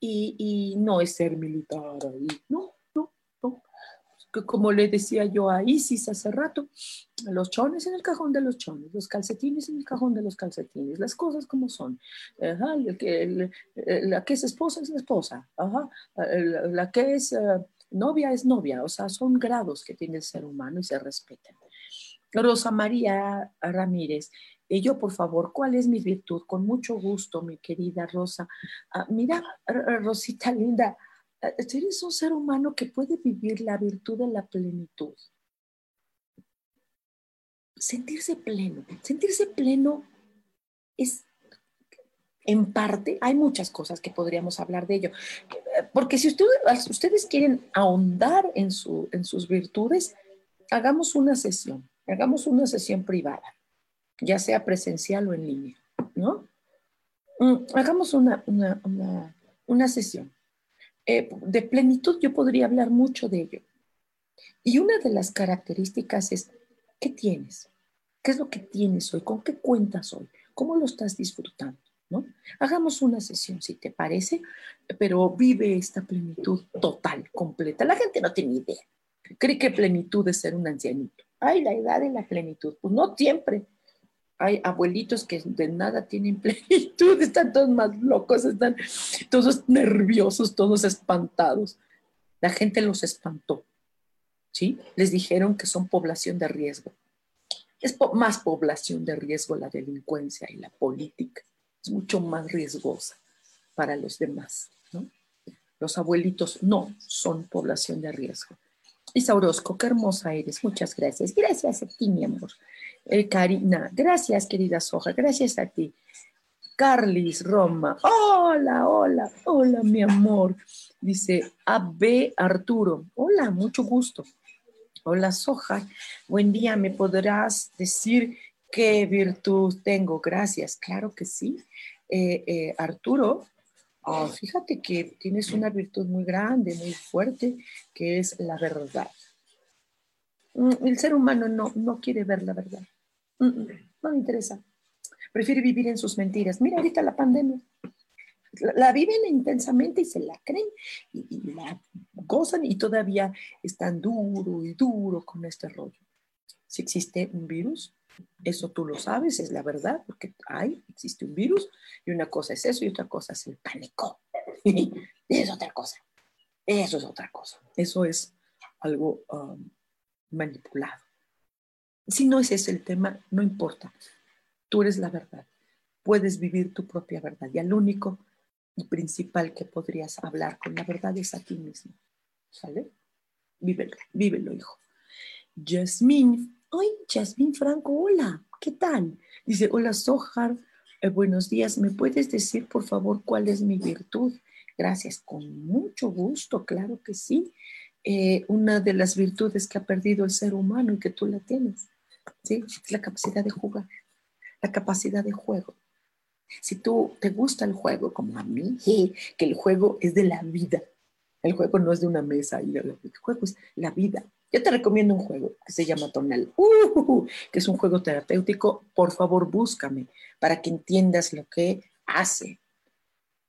y, y no es ser militar ahí, no, como le decía yo a Isis hace rato, los chones en el cajón de los chones, los calcetines en el cajón de los calcetines, las cosas como son. la que es esposa es esposa, la que es eh, novia es novia, o sea, son grados que tiene el ser humano y se respetan. Rosa María Ramírez, y yo, por favor, ¿cuál es mi virtud? Con mucho gusto, mi querida Rosa. Ah, mira, Rosita linda, eres un ser humano que puede vivir la virtud de la plenitud. Sentirse pleno. Sentirse pleno es, en parte, hay muchas cosas que podríamos hablar de ello. Porque si ustedes, ustedes quieren ahondar en, su, en sus virtudes, hagamos una sesión, hagamos una sesión privada, ya sea presencial o en línea, ¿no? Mm, hagamos una, una, una sesión eh, de plenitud yo podría hablar mucho de ello. Y una de las características es, ¿qué tienes? ¿Qué es lo que tienes hoy? ¿Con qué cuentas hoy? ¿Cómo lo estás disfrutando? ¿no? Hagamos una sesión, si te parece, pero vive esta plenitud total, completa. La gente no tiene idea. Cree que plenitud es ser un ancianito. Ay, la edad de la plenitud. Pues no siempre. Hay abuelitos que de nada tienen plenitud, están todos más locos, están todos nerviosos, todos espantados. La gente los espantó, ¿sí? Les dijeron que son población de riesgo. Es más población de riesgo la delincuencia y la política. Es mucho más riesgosa para los demás, ¿no? Los abuelitos no son población de riesgo. Isa Orozco, qué hermosa eres. Muchas gracias. Gracias a ti, mi amor. Eh, Karina, gracias, querida Soja. Gracias a ti. Carlis Roma, hola, hola, hola, mi amor. Dice AB Arturo, hola, mucho gusto. Hola, Soja. Buen día, ¿me podrás decir qué virtud tengo? Gracias. Claro que sí. Eh, eh, Arturo, Oh, fíjate que tienes una virtud muy grande, muy fuerte, que es la verdad. Mm, el ser humano no, no quiere ver la verdad. Mm, mm, no le interesa. Prefiere vivir en sus mentiras. Mira ahorita la pandemia. La, viven intensamente y se la creen y, y, la gozan y todavía están duro y duro con este rollo. Si existe un virus, eso tú lo sabes, es la verdad, porque hay, existe un virus, y una cosa es eso y otra cosa es el pánico. es otra cosa. Eso es otra cosa. Eso es algo um, manipulado. Si no es ese el tema, no importa. Tú eres la verdad. Puedes vivir tu propia verdad. Y al único y principal que podrías hablar con la verdad es a ti mismo. ¿Sale? Vívelo, vívelo, hijo. Jasmine Ay, Jasmine Franco, hola, ¿qué tal? Dice, hola, Sohar, eh, buenos días. ¿Me puedes decir, por favor, cuál es mi virtud? Gracias, con mucho gusto, claro que sí. Eh, una de las virtudes que ha perdido el ser humano y que tú la tienes, ¿sí? Es la capacidad de jugar, la capacidad de juego. Si tú te gusta el juego, como a mí, que el juego es de la vida, el juego no es de una mesa, el juego es la vida. Yo te recomiendo un juego que se llama Tonal, uh, que es un juego terapéutico. Por favor, búscame para que entiendas lo que hace,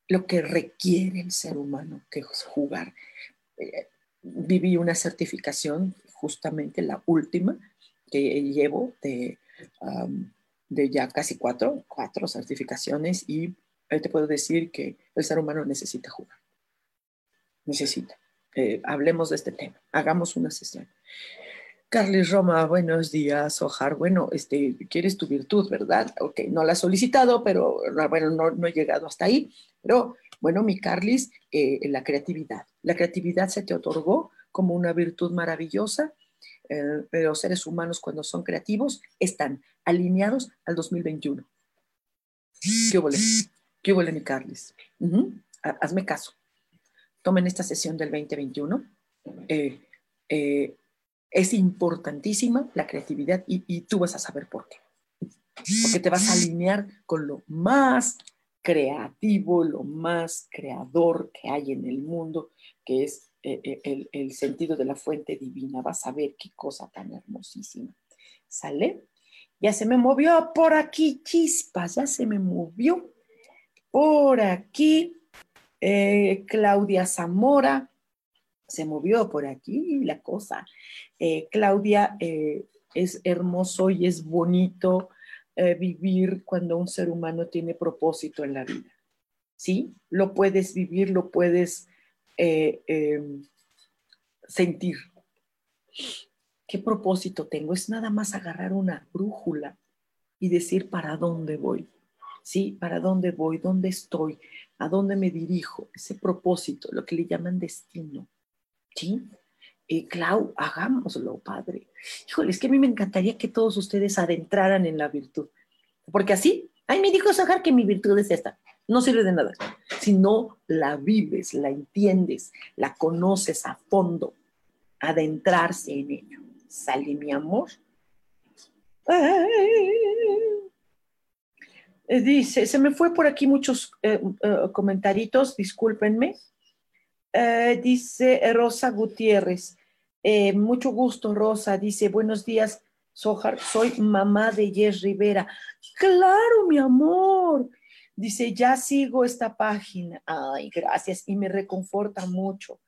lo que requiere el ser humano, que es jugar. Eh, viví una certificación, justamente la última que llevo de, de ya casi cuatro, cuatro certificaciones y te puedo decir que el ser humano necesita jugar. Necesita. Eh, hablemos de este tema, hagamos una sesión. Carles Roma, buenos días, Ojar. Bueno, este, quieres tu virtud, ¿verdad? Ok, no la he solicitado, pero bueno, no, he llegado hasta ahí. Pero bueno, mi Carlis, eh, la creatividad. La creatividad se te otorgó como una virtud maravillosa. Eh, los seres humanos cuando son creativos están alineados al 2021. ¿Qué huele? ¿Qué huele mi Carlis? Hazme caso tomen esta sesión del 2021. Eh, eh, es importantísima la creatividad y, tú vas a saber por qué. Porque te vas a alinear con lo más creativo, lo más creador que hay en el mundo, que es eh, el, el, sentido de la fuente divina. Vas a ver qué cosa tan hermosísima. ¿Sale? Ya se me movió por aquí, chispas, ya se me movió por aquí eh, Claudia Zamora se movió por aquí la cosa. Eh, Claudia, eh, es hermoso y es bonito vivir cuando un ser humano tiene propósito en la vida. ¿Sí? Lo puedes vivir, lo puedes em, sentir. ¿Qué propósito tengo? Es nada más agarrar una brújula y decir para dónde voy. ¿Sí? ¿Para dónde voy? ¿Dónde estoy? a dónde me dirijo, ese propósito, lo que le llaman destino. ¿Sí? Eh, Clau, hagámoslo, padre. Híjole, es que a mí me encantaría que todos ustedes adentraran en la virtud. Porque así, ay, me dijo Sahar que mi virtud es esta. No sirve de nada. Si no la vives, la entiendes, la conoces a fondo, adentrarse en ello. Sale mi amor. Eh, dice, se me fue por aquí muchos eh, eh, discúlpenme. dice Rosa Gutiérrez, mucho gusto Rosa, dice, buenos días, Sojar, soy mamá de Yes Rivera. Claro, mi amor. Dice, ya sigo esta página. Ay, gracias. Y me reconforta mucho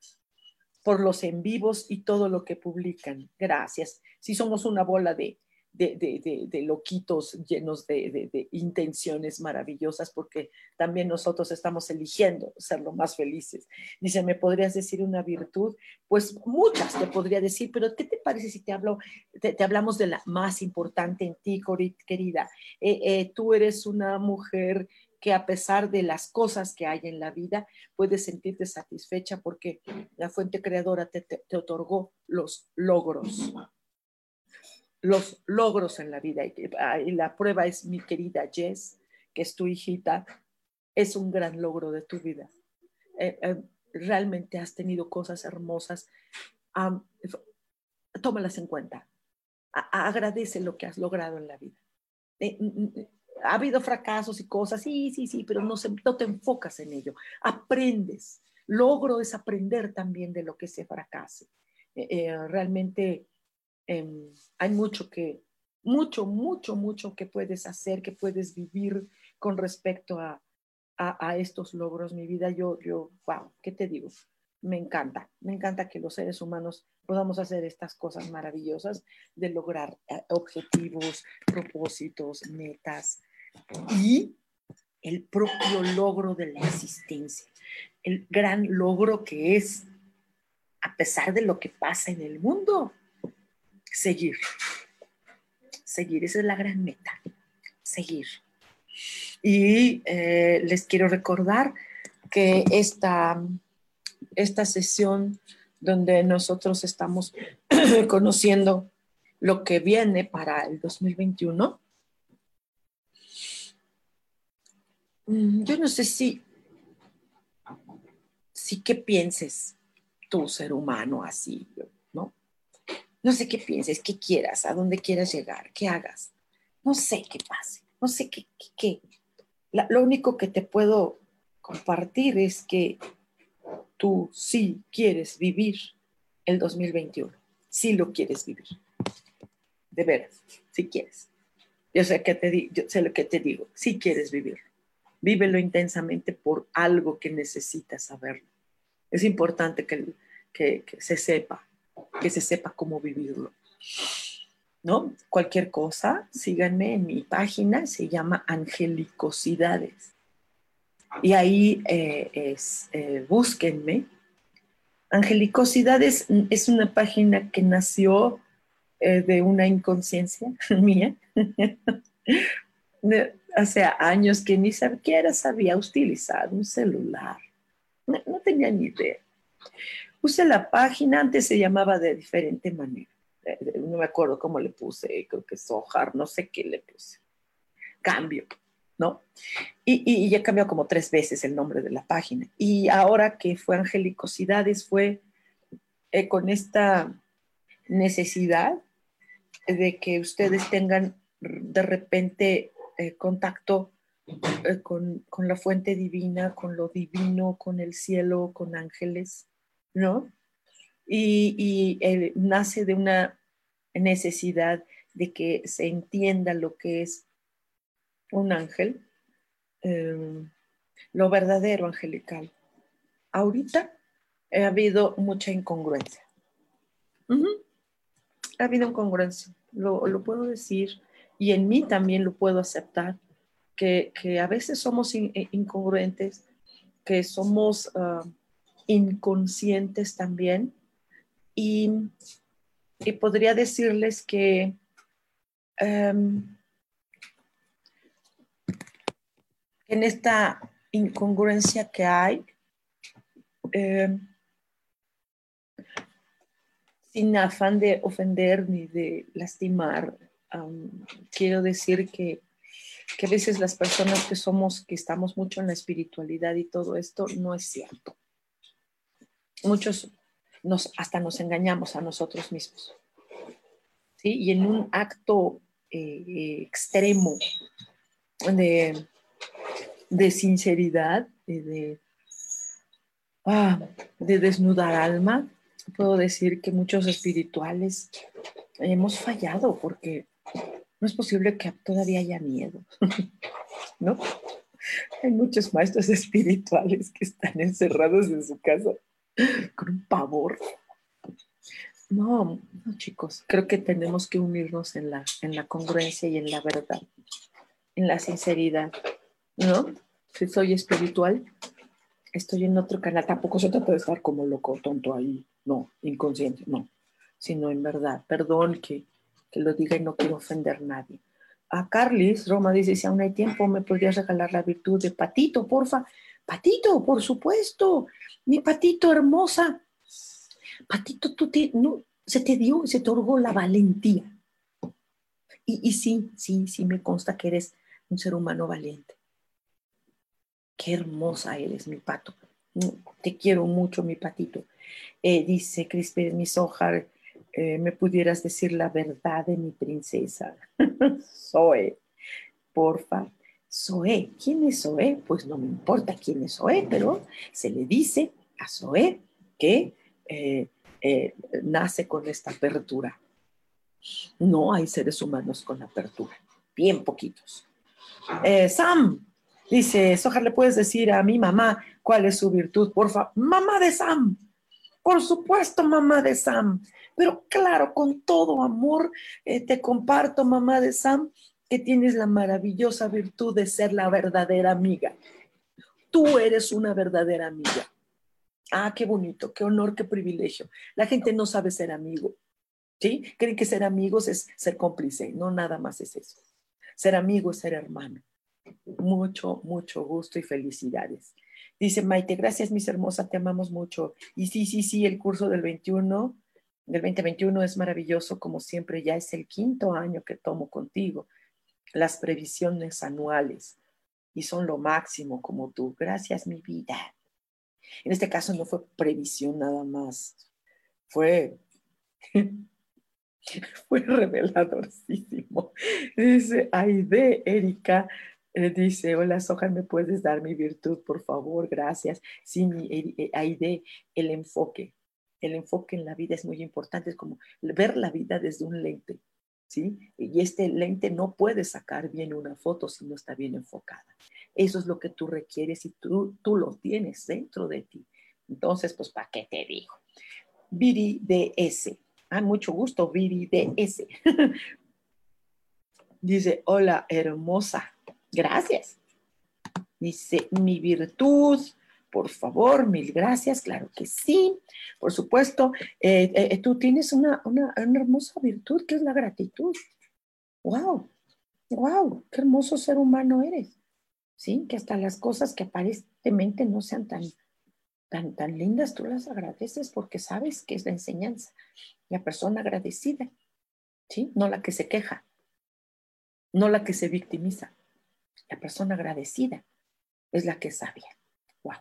por los en vivos y todo lo que publican. Gracias. Si somos una bola de, de, loquitos llenos de, intenciones maravillosas, porque también nosotros estamos eligiendo ser lo más felices. Dice, ¿me podrías decir una virtud? Pues muchas te podría decir, pero ¿qué te parece si te, hablo, te, hablamos de la más importante en ti, querida? Eh, eh, tú eres una mujer que a pesar de las cosas que hay en la vida, puedes sentirte satisfecha porque la fuente creadora te otorgó los logros los logros en la vida. Y la prueba es mi querida Jess, que es tu hijita, es un gran logro de tu vida. Eh, eh, realmente has tenido cosas hermosas. tómalas en cuenta. agradece lo que has logrado en la vida. Eh, ha habido fracasos y cosas, sí, sí, sí, pero no, no te enfocas en ello. Aprendes. Logro es aprender también de lo que se fracase. realmente Em, hay mucho que, mucho, mucho, mucho que puedes hacer, que puedes vivir con respecto a, a, estos logros. Mi vida, yo, yo, wow, ¿qué te digo? Me encanta, me encanta que los seres humanos podamos hacer estas cosas maravillosas de lograr eh, objetivos, propósitos, metas y el propio logro de la existencia, el gran logro que es, a pesar de lo que pasa en el mundo, seguir. Seguir, esa es la gran meta, seguir. Y eh, les quiero recordar que esta, esta sesión donde nosotros estamos conociendo lo que viene para el 2021, mm, yo no sé si, si qué pienses tú, ser humano, así, no sé qué pienses, qué quieras, a dónde quieras llegar, qué hagas. No sé qué pase, no sé qué. qué, lo único que te puedo compartir es que tú sí quieres vivir el 2021, sí lo quieres vivir. De veras, sí quieres. Yo sé, que te, yo sé lo que te digo, sí quieres vivir. Vívelo intensamente por algo que necesitas saberlo. Es importante que, se sepa que se sepa cómo vivirlo. ¿No? Cualquier cosa, síganme en mi página, se llama Angelicosidades. Y ahí eh, eh, búsquenme. Angelicosidades es una página que nació eh, de una inconsciencia mía. Hace años que ni siquiera sabía utilizar un celular. no tenía ni idea. Puse la página, antes se llamaba de diferente manera. No me acuerdo cómo le puse, creo que Sojar, no sé qué le puse. Cambio, ¿no? Y, ya cambió como tres veces el nombre de la página. Y ahora que fue Angelicosidades, fue eh, con esta necesidad de que ustedes tengan de repente eh, contacto eh, con, con, la fuente divina, con lo divino, con el cielo, con ángeles, ¿no? Y, nace de una necesidad de que se entienda lo que es un ángel, em, lo verdadero angelical. Ahorita ha habido mucha incongruencia. Ha habido incongruencia, lo, lo, puedo decir, y en mí también lo puedo aceptar, que, a veces somos incongruentes, que somos... Ah, inconscientes también. Y, podría decirles que em, en esta incongruencia que hay, em, sin afán de ofender ni de lastimar, quiero decir que, que, a veces las personas que somos, que estamos mucho en la espiritualidad y todo esto, no es cierto muchos nos, hasta nos engañamos a nosotros mismos. ¿sí? Y en un acto eh, extremo de, de sinceridad, de, ah, de desnudar alma, puedo decir que muchos espirituales hemos fallado porque no es posible que todavía haya miedo, ¿no? Hay muchos maestros espirituales que están encerrados en su casa con un pavor. No, no, chicos, creo que tenemos que unirnos en la, en la congruencia y en la verdad, en la sinceridad, ¿no? Si soy espiritual, estoy en otro canal, tampoco se trata de estar como loco, tonto ahí, no, inconsciente, no, sino en verdad, perdón que, que lo diga y no quiero ofender a nadie. A Carlis, Roma dice, si aún hay tiempo, ¿me podrías regalar la virtud de Patito, porfa? Patito, por supuesto, mi Patito hermosa, Patito, tú te, no, se te dio, se te otorgó la valentía. Y, y sí, sí, sí me consta que eres un ser humano valiente. Qué hermosa eres, mi pato. Te quiero mucho, mi patito. Eh, dice Crispy Misojar, eh, ¿me pudieras decir la verdad de mi princesa? Zoe, porfa. Zoe, ¿quién es Zoe? Pues no me importa quién es Zoe, pero se le dice a Zoe que eh, eh, nace con esta apertura. No hay seres humanos con apertura, bien poquitos. Sam, dice, Soja, ¿le puedes decir a mi mamá cuál es su virtud? Por favor, mamá de Sam, por supuesto, mamá de Sam, pero claro, con todo amor te comparto, mamá de Sam, que tienes la maravillosa virtud de ser la verdadera amiga. Tú eres una verdadera amiga. Ah, qué bonito, qué honor, qué privilegio. La gente no sabe ser amigo. ¿Sí? Creen que ser amigos es ser cómplice. No, nada más es eso. Ser amigo es ser hermano. Mucho, mucho gusto y felicidades. Dice Maite, gracias, mis hermosas, te amamos mucho. Y sí, sí, sí, el curso del 21, del 2021 es maravilloso, como siempre, ya es el quinto año que tomo contigo. Las previsiones anuales y son lo máximo como tú. Gracias, mi vida. En este caso no fue previsión nada más, fue, fue reveladorcísimo. Dice Aide, Erika, eh, dice, hola Soja, ¿me puedes dar mi virtud, por favor? Gracias. Sí, mi eh, Aide, el enfoque. El enfoque en la vida es muy importante, es como ver la vida desde un lente, ¿sí? Y este lente no puede sacar bien una foto si no está bien enfocada. Eso es lo que tú requieres y tú, tú lo tienes dentro de ti. Entonces, pues, ¿para qué te digo? Viri DS. Ah, mucho gusto, Viri DS. Dice, hola, hermosa. Gracias. Dice, mi virtud, por favor, mil gracias, claro que sí, por supuesto. Eh, eh, tú tienes una, una, una, hermosa virtud que es la gratitud. ¡Wow! ¡Wow! ¡Qué hermoso ser humano eres! ¿sí? Que hasta las cosas que aparentemente no sean tan, tan, tan lindas, tú las agradeces porque sabes que es la enseñanza. La persona agradecida, ¿sí? No la que se queja, no la que se victimiza. La persona agradecida es la que es sabia. Wow.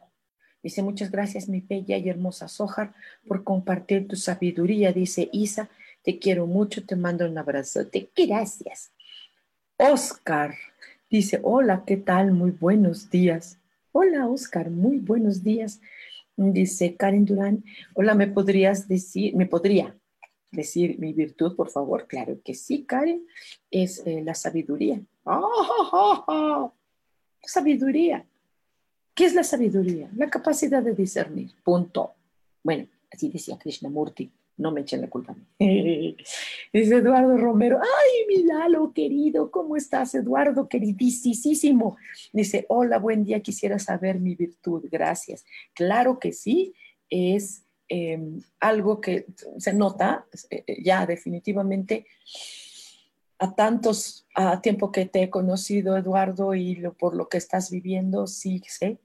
Dice, muchas gracias, mi bella y hermosa Sojar, por compartir tu sabiduría. Dice Isa, te quiero mucho, te mando un abrazote. Gracias. Oscar, Dice, hola, ¿qué tal? Muy buenos días. Hola, Oscar, muy buenos días. Dice Karen Durán, hola, ¿me podrías decir, me podría decir mi virtud, por favor? Claro que sí, Karen, es eh, la sabiduría. ¡Oh, Sabiduría. ¿Qué es la sabiduría? La capacidad de discernir. Punto. Bueno, así decía Krishnamurti no me echen la culpa a mí. Dice Eduardo Romero, ay, mi Lalo querido, ¿cómo estás, Eduardo, queridísimo? Dice, hola, buen día, quisiera saber mi virtud, gracias. Claro que sí, es em, algo que se nota eh, eh, ya definitivamente a tantos, a tiempo que te he conocido, Eduardo, y por lo que estás viviendo, sí sé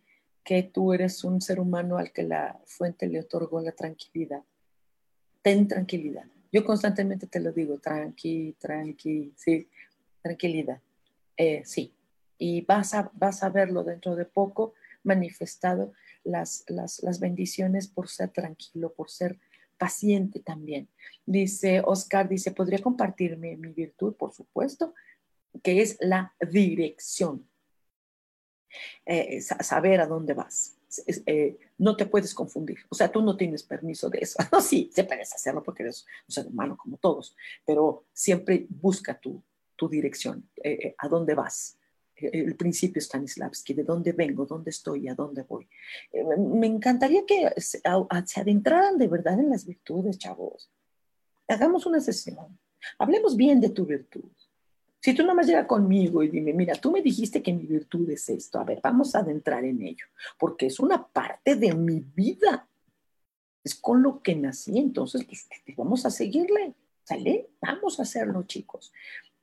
que tú eres un ser humano al que la fuente le otorgó la tranquilidad ten tranquilidad. Yo constantemente te lo digo, tranqui, tranqui, sí, tranquilidad. Eh, sí, y vas a, vas a verlo dentro de poco manifestado las, las, las bendiciones por ser tranquilo, por ser paciente también. Dice Oscar, dice, ¿podría compartirme mi virtud? Por supuesto, que es la dirección. Eh, saber a dónde vas. Eh, no te puedes confundir. O sea, tú no tienes permiso de eso. No, sí, se puedes hacerlo porque eres un ser humano como todos, pero siempre busca tu, tu dirección, eh, eh, a dónde vas. El principio Stanislavski, de dónde vengo, dónde estoy, a dónde voy. me encantaría que se, adentraran de verdad en las virtudes, chavos. hagamos una sesión. Hablemos bien de tu virtud. Si tú nomás llegas conmigo y dime, mira, tú me dijiste que mi virtud es esto, a ver, vamos a adentrar en ello, porque es una parte de mi vida. Es con lo que nací, entonces pues, vamos a seguirle, ¿sale? Vamos a hacerlo, chicos.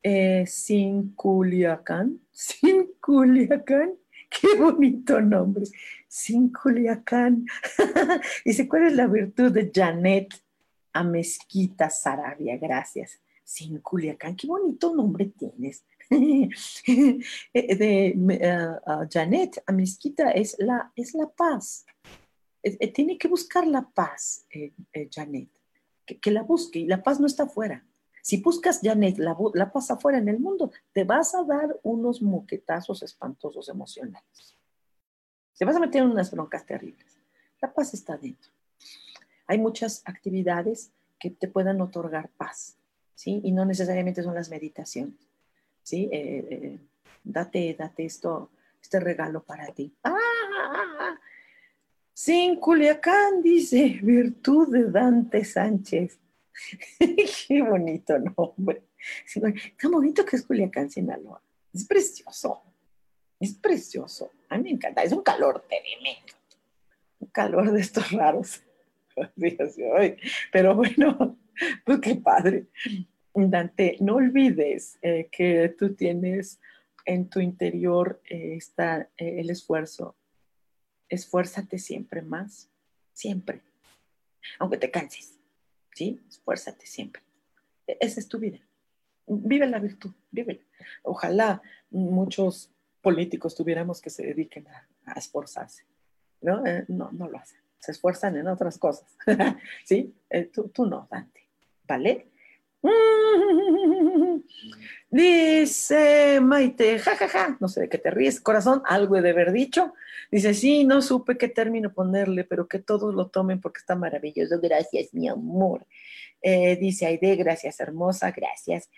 Eh, sin Culiacán, sin Culiacán, qué bonito nombre, sin Culiacán. Dice, ¿cuál es la virtud de Janet a Mezquita Sarabia? Gracias sin Culiacán. Qué bonito nombre tienes. Eh, de uh, Janet Amisquita es la, es la paz. Eh, tiene que buscar la paz, Janet. Que, la busque y la paz no está afuera. Si buscas, la, la paz afuera en el mundo, te vas a dar unos moquetazos espantosos emocionales. Te vas a meter en unas broncas terribles. La paz está dentro. Hay muchas actividades que te puedan otorgar paz. ¿sí? Y no necesariamente son las meditaciones, ¿sí? Eh, eh, date, date esto, este regalo para ti. ¡Ah! Sin Culiacán, dice, virtud de Dante Sánchez. Qué bonito nombre. Qué bonito que es Culiacán, Sinaloa. Es precioso. Es precioso. A mí me encanta. Es un calor tremendo. Un calor de estos raros. Pero bueno, pues qué padre. Dante, no olvides eh, que tú tienes en tu interior eh, está, eh, el esfuerzo. Esfuérzate siempre más, siempre. Aunque te canses, ¿sí? Esfuérzate siempre. E, esa es tu vida. Vive la virtud, vive. Ojalá muchos políticos tuviéramos que se dediquen a, esforzarse. ¿no? no, no lo hacen. Se esfuerzan en otras cosas. ¿Sí? tú, tú no, Dante. ¿Vale? Dice Maite, jajaja, ja, ja. no sé de qué te ríes, corazón, algo de haber dicho. Dice, sí, no supe qué término ponerle, pero que todos lo tomen porque está maravilloso. Gracias, mi amor. Eh, dice Aide, gracias, hermosa, gracias.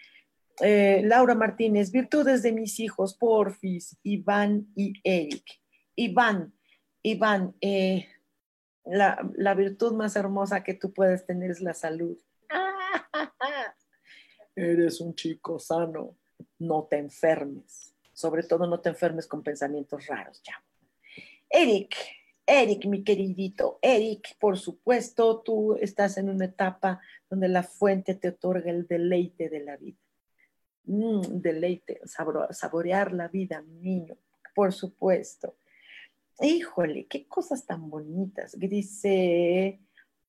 Eh, Laura Martínez, virtudes de mis hijos, Porfis, Iván y Eric. Iván, Iván, eh, la, la virtud más hermosa que tú puedes tener es la salud Eres un chico sano, no te enfermes. Sobre todo no te enfermes con pensamientos raros, ya. Eric, Eric, mi queridito, Eric, por supuesto, tú estás en una etapa donde la fuente te otorga el deleite de la vida. Mm, deleite, saborear la vida, mi niño, por supuesto. Híjole, qué cosas tan bonitas. Dice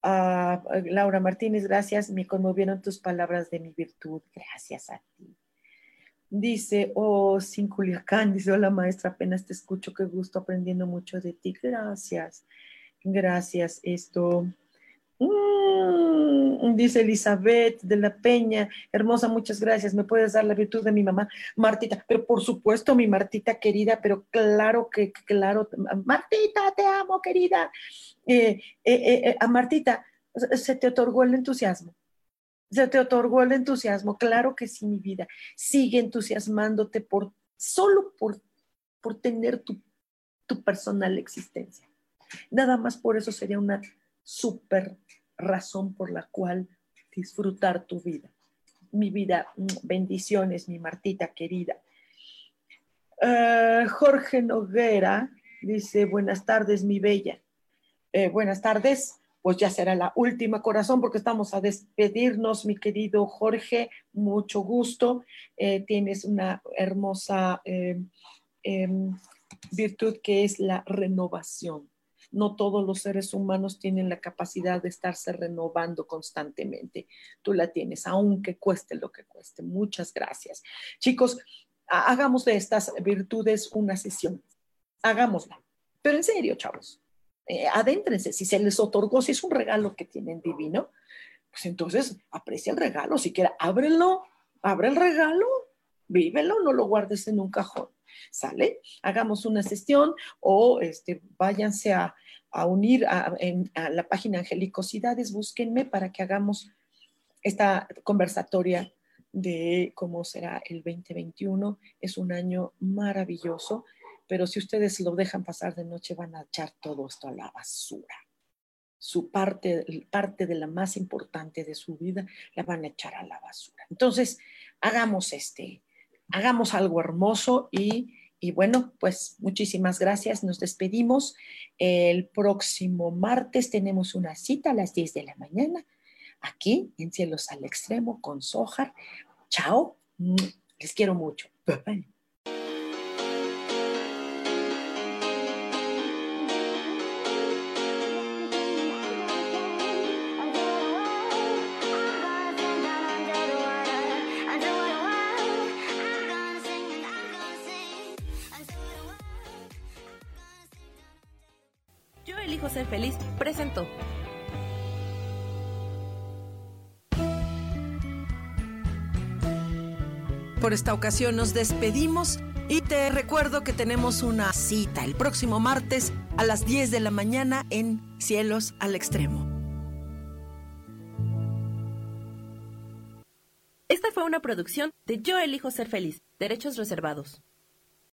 Ah, Laura Martínez, gracias. Me conmovieron tus palabras de mi virtud. Gracias a ti. Dice, oh, sin Culiacán, dice, hola maestra, apenas te escucho, qué gusto aprendiendo mucho de ti. Gracias. Gracias. Esto. Mm, dice Elizabeth de la Peña, hermosa, muchas gracias. ¿Me puedes dar la virtud de mi mamá, Martita? Pero por supuesto, mi Martita querida, pero claro que, claro, Martita, te amo, querida. Eh, eh, eh, a Martita se te otorgó el entusiasmo. Se te otorgó el entusiasmo, claro que sí, mi vida. Sigue entusiasmándote por solo por, por tener tu, tu personal existencia. Nada más por eso sería una súper razón por la cual disfrutar tu vida. Mi vida, mm, bendiciones, mi Martita querida. Jorge Noguera dice, buenas tardes, mi bella. Eh, buenas tardes. Pues ya será la última corazón porque estamos a despedirnos, mi querido Jorge. Mucho gusto. Eh, tienes una hermosa eh, em, virtud que es la renovación. No todos los seres humanos tienen la capacidad de estarse renovando constantemente. Tú la tienes, aunque cueste lo que cueste. Muchas gracias. Chicos, hagamos de estas virtudes una sesión. Hagámosla. Pero en serio, chavos eh, adéntrense, si se les otorgó, si es un regalo que tienen divino, pues entonces aprecia el regalo, si quiera, ábrelo, abre el regalo, vívelo, no lo guardes en un cajón, ¿sale? Hagamos una sesión o este, váyanse a, unir a, a, la página Angelicosidades, búsquenme para que hagamos esta conversatoria de cómo será el 2021. Es un año maravilloso pero si ustedes lo dejan pasar de noche van a echar todo esto a la basura. su parte, parte de la más importante de su vida, la van a echar a la basura. Entonces, hagamos este, hagamos algo hermoso y, y bueno, pues muchísimas gracias. Nos despedimos. El próximo martes tenemos una cita a las 10 de la mañana aquí en Cielos al Extremo con Sojar. Chao. Les quiero mucho. Bye. Esta ocasión nos despedimos y te recuerdo que tenemos una cita el próximo martes a las 10 de la mañana en Cielos al Extremo. Esta fue una producción de Yo elijo ser feliz, derechos reservados.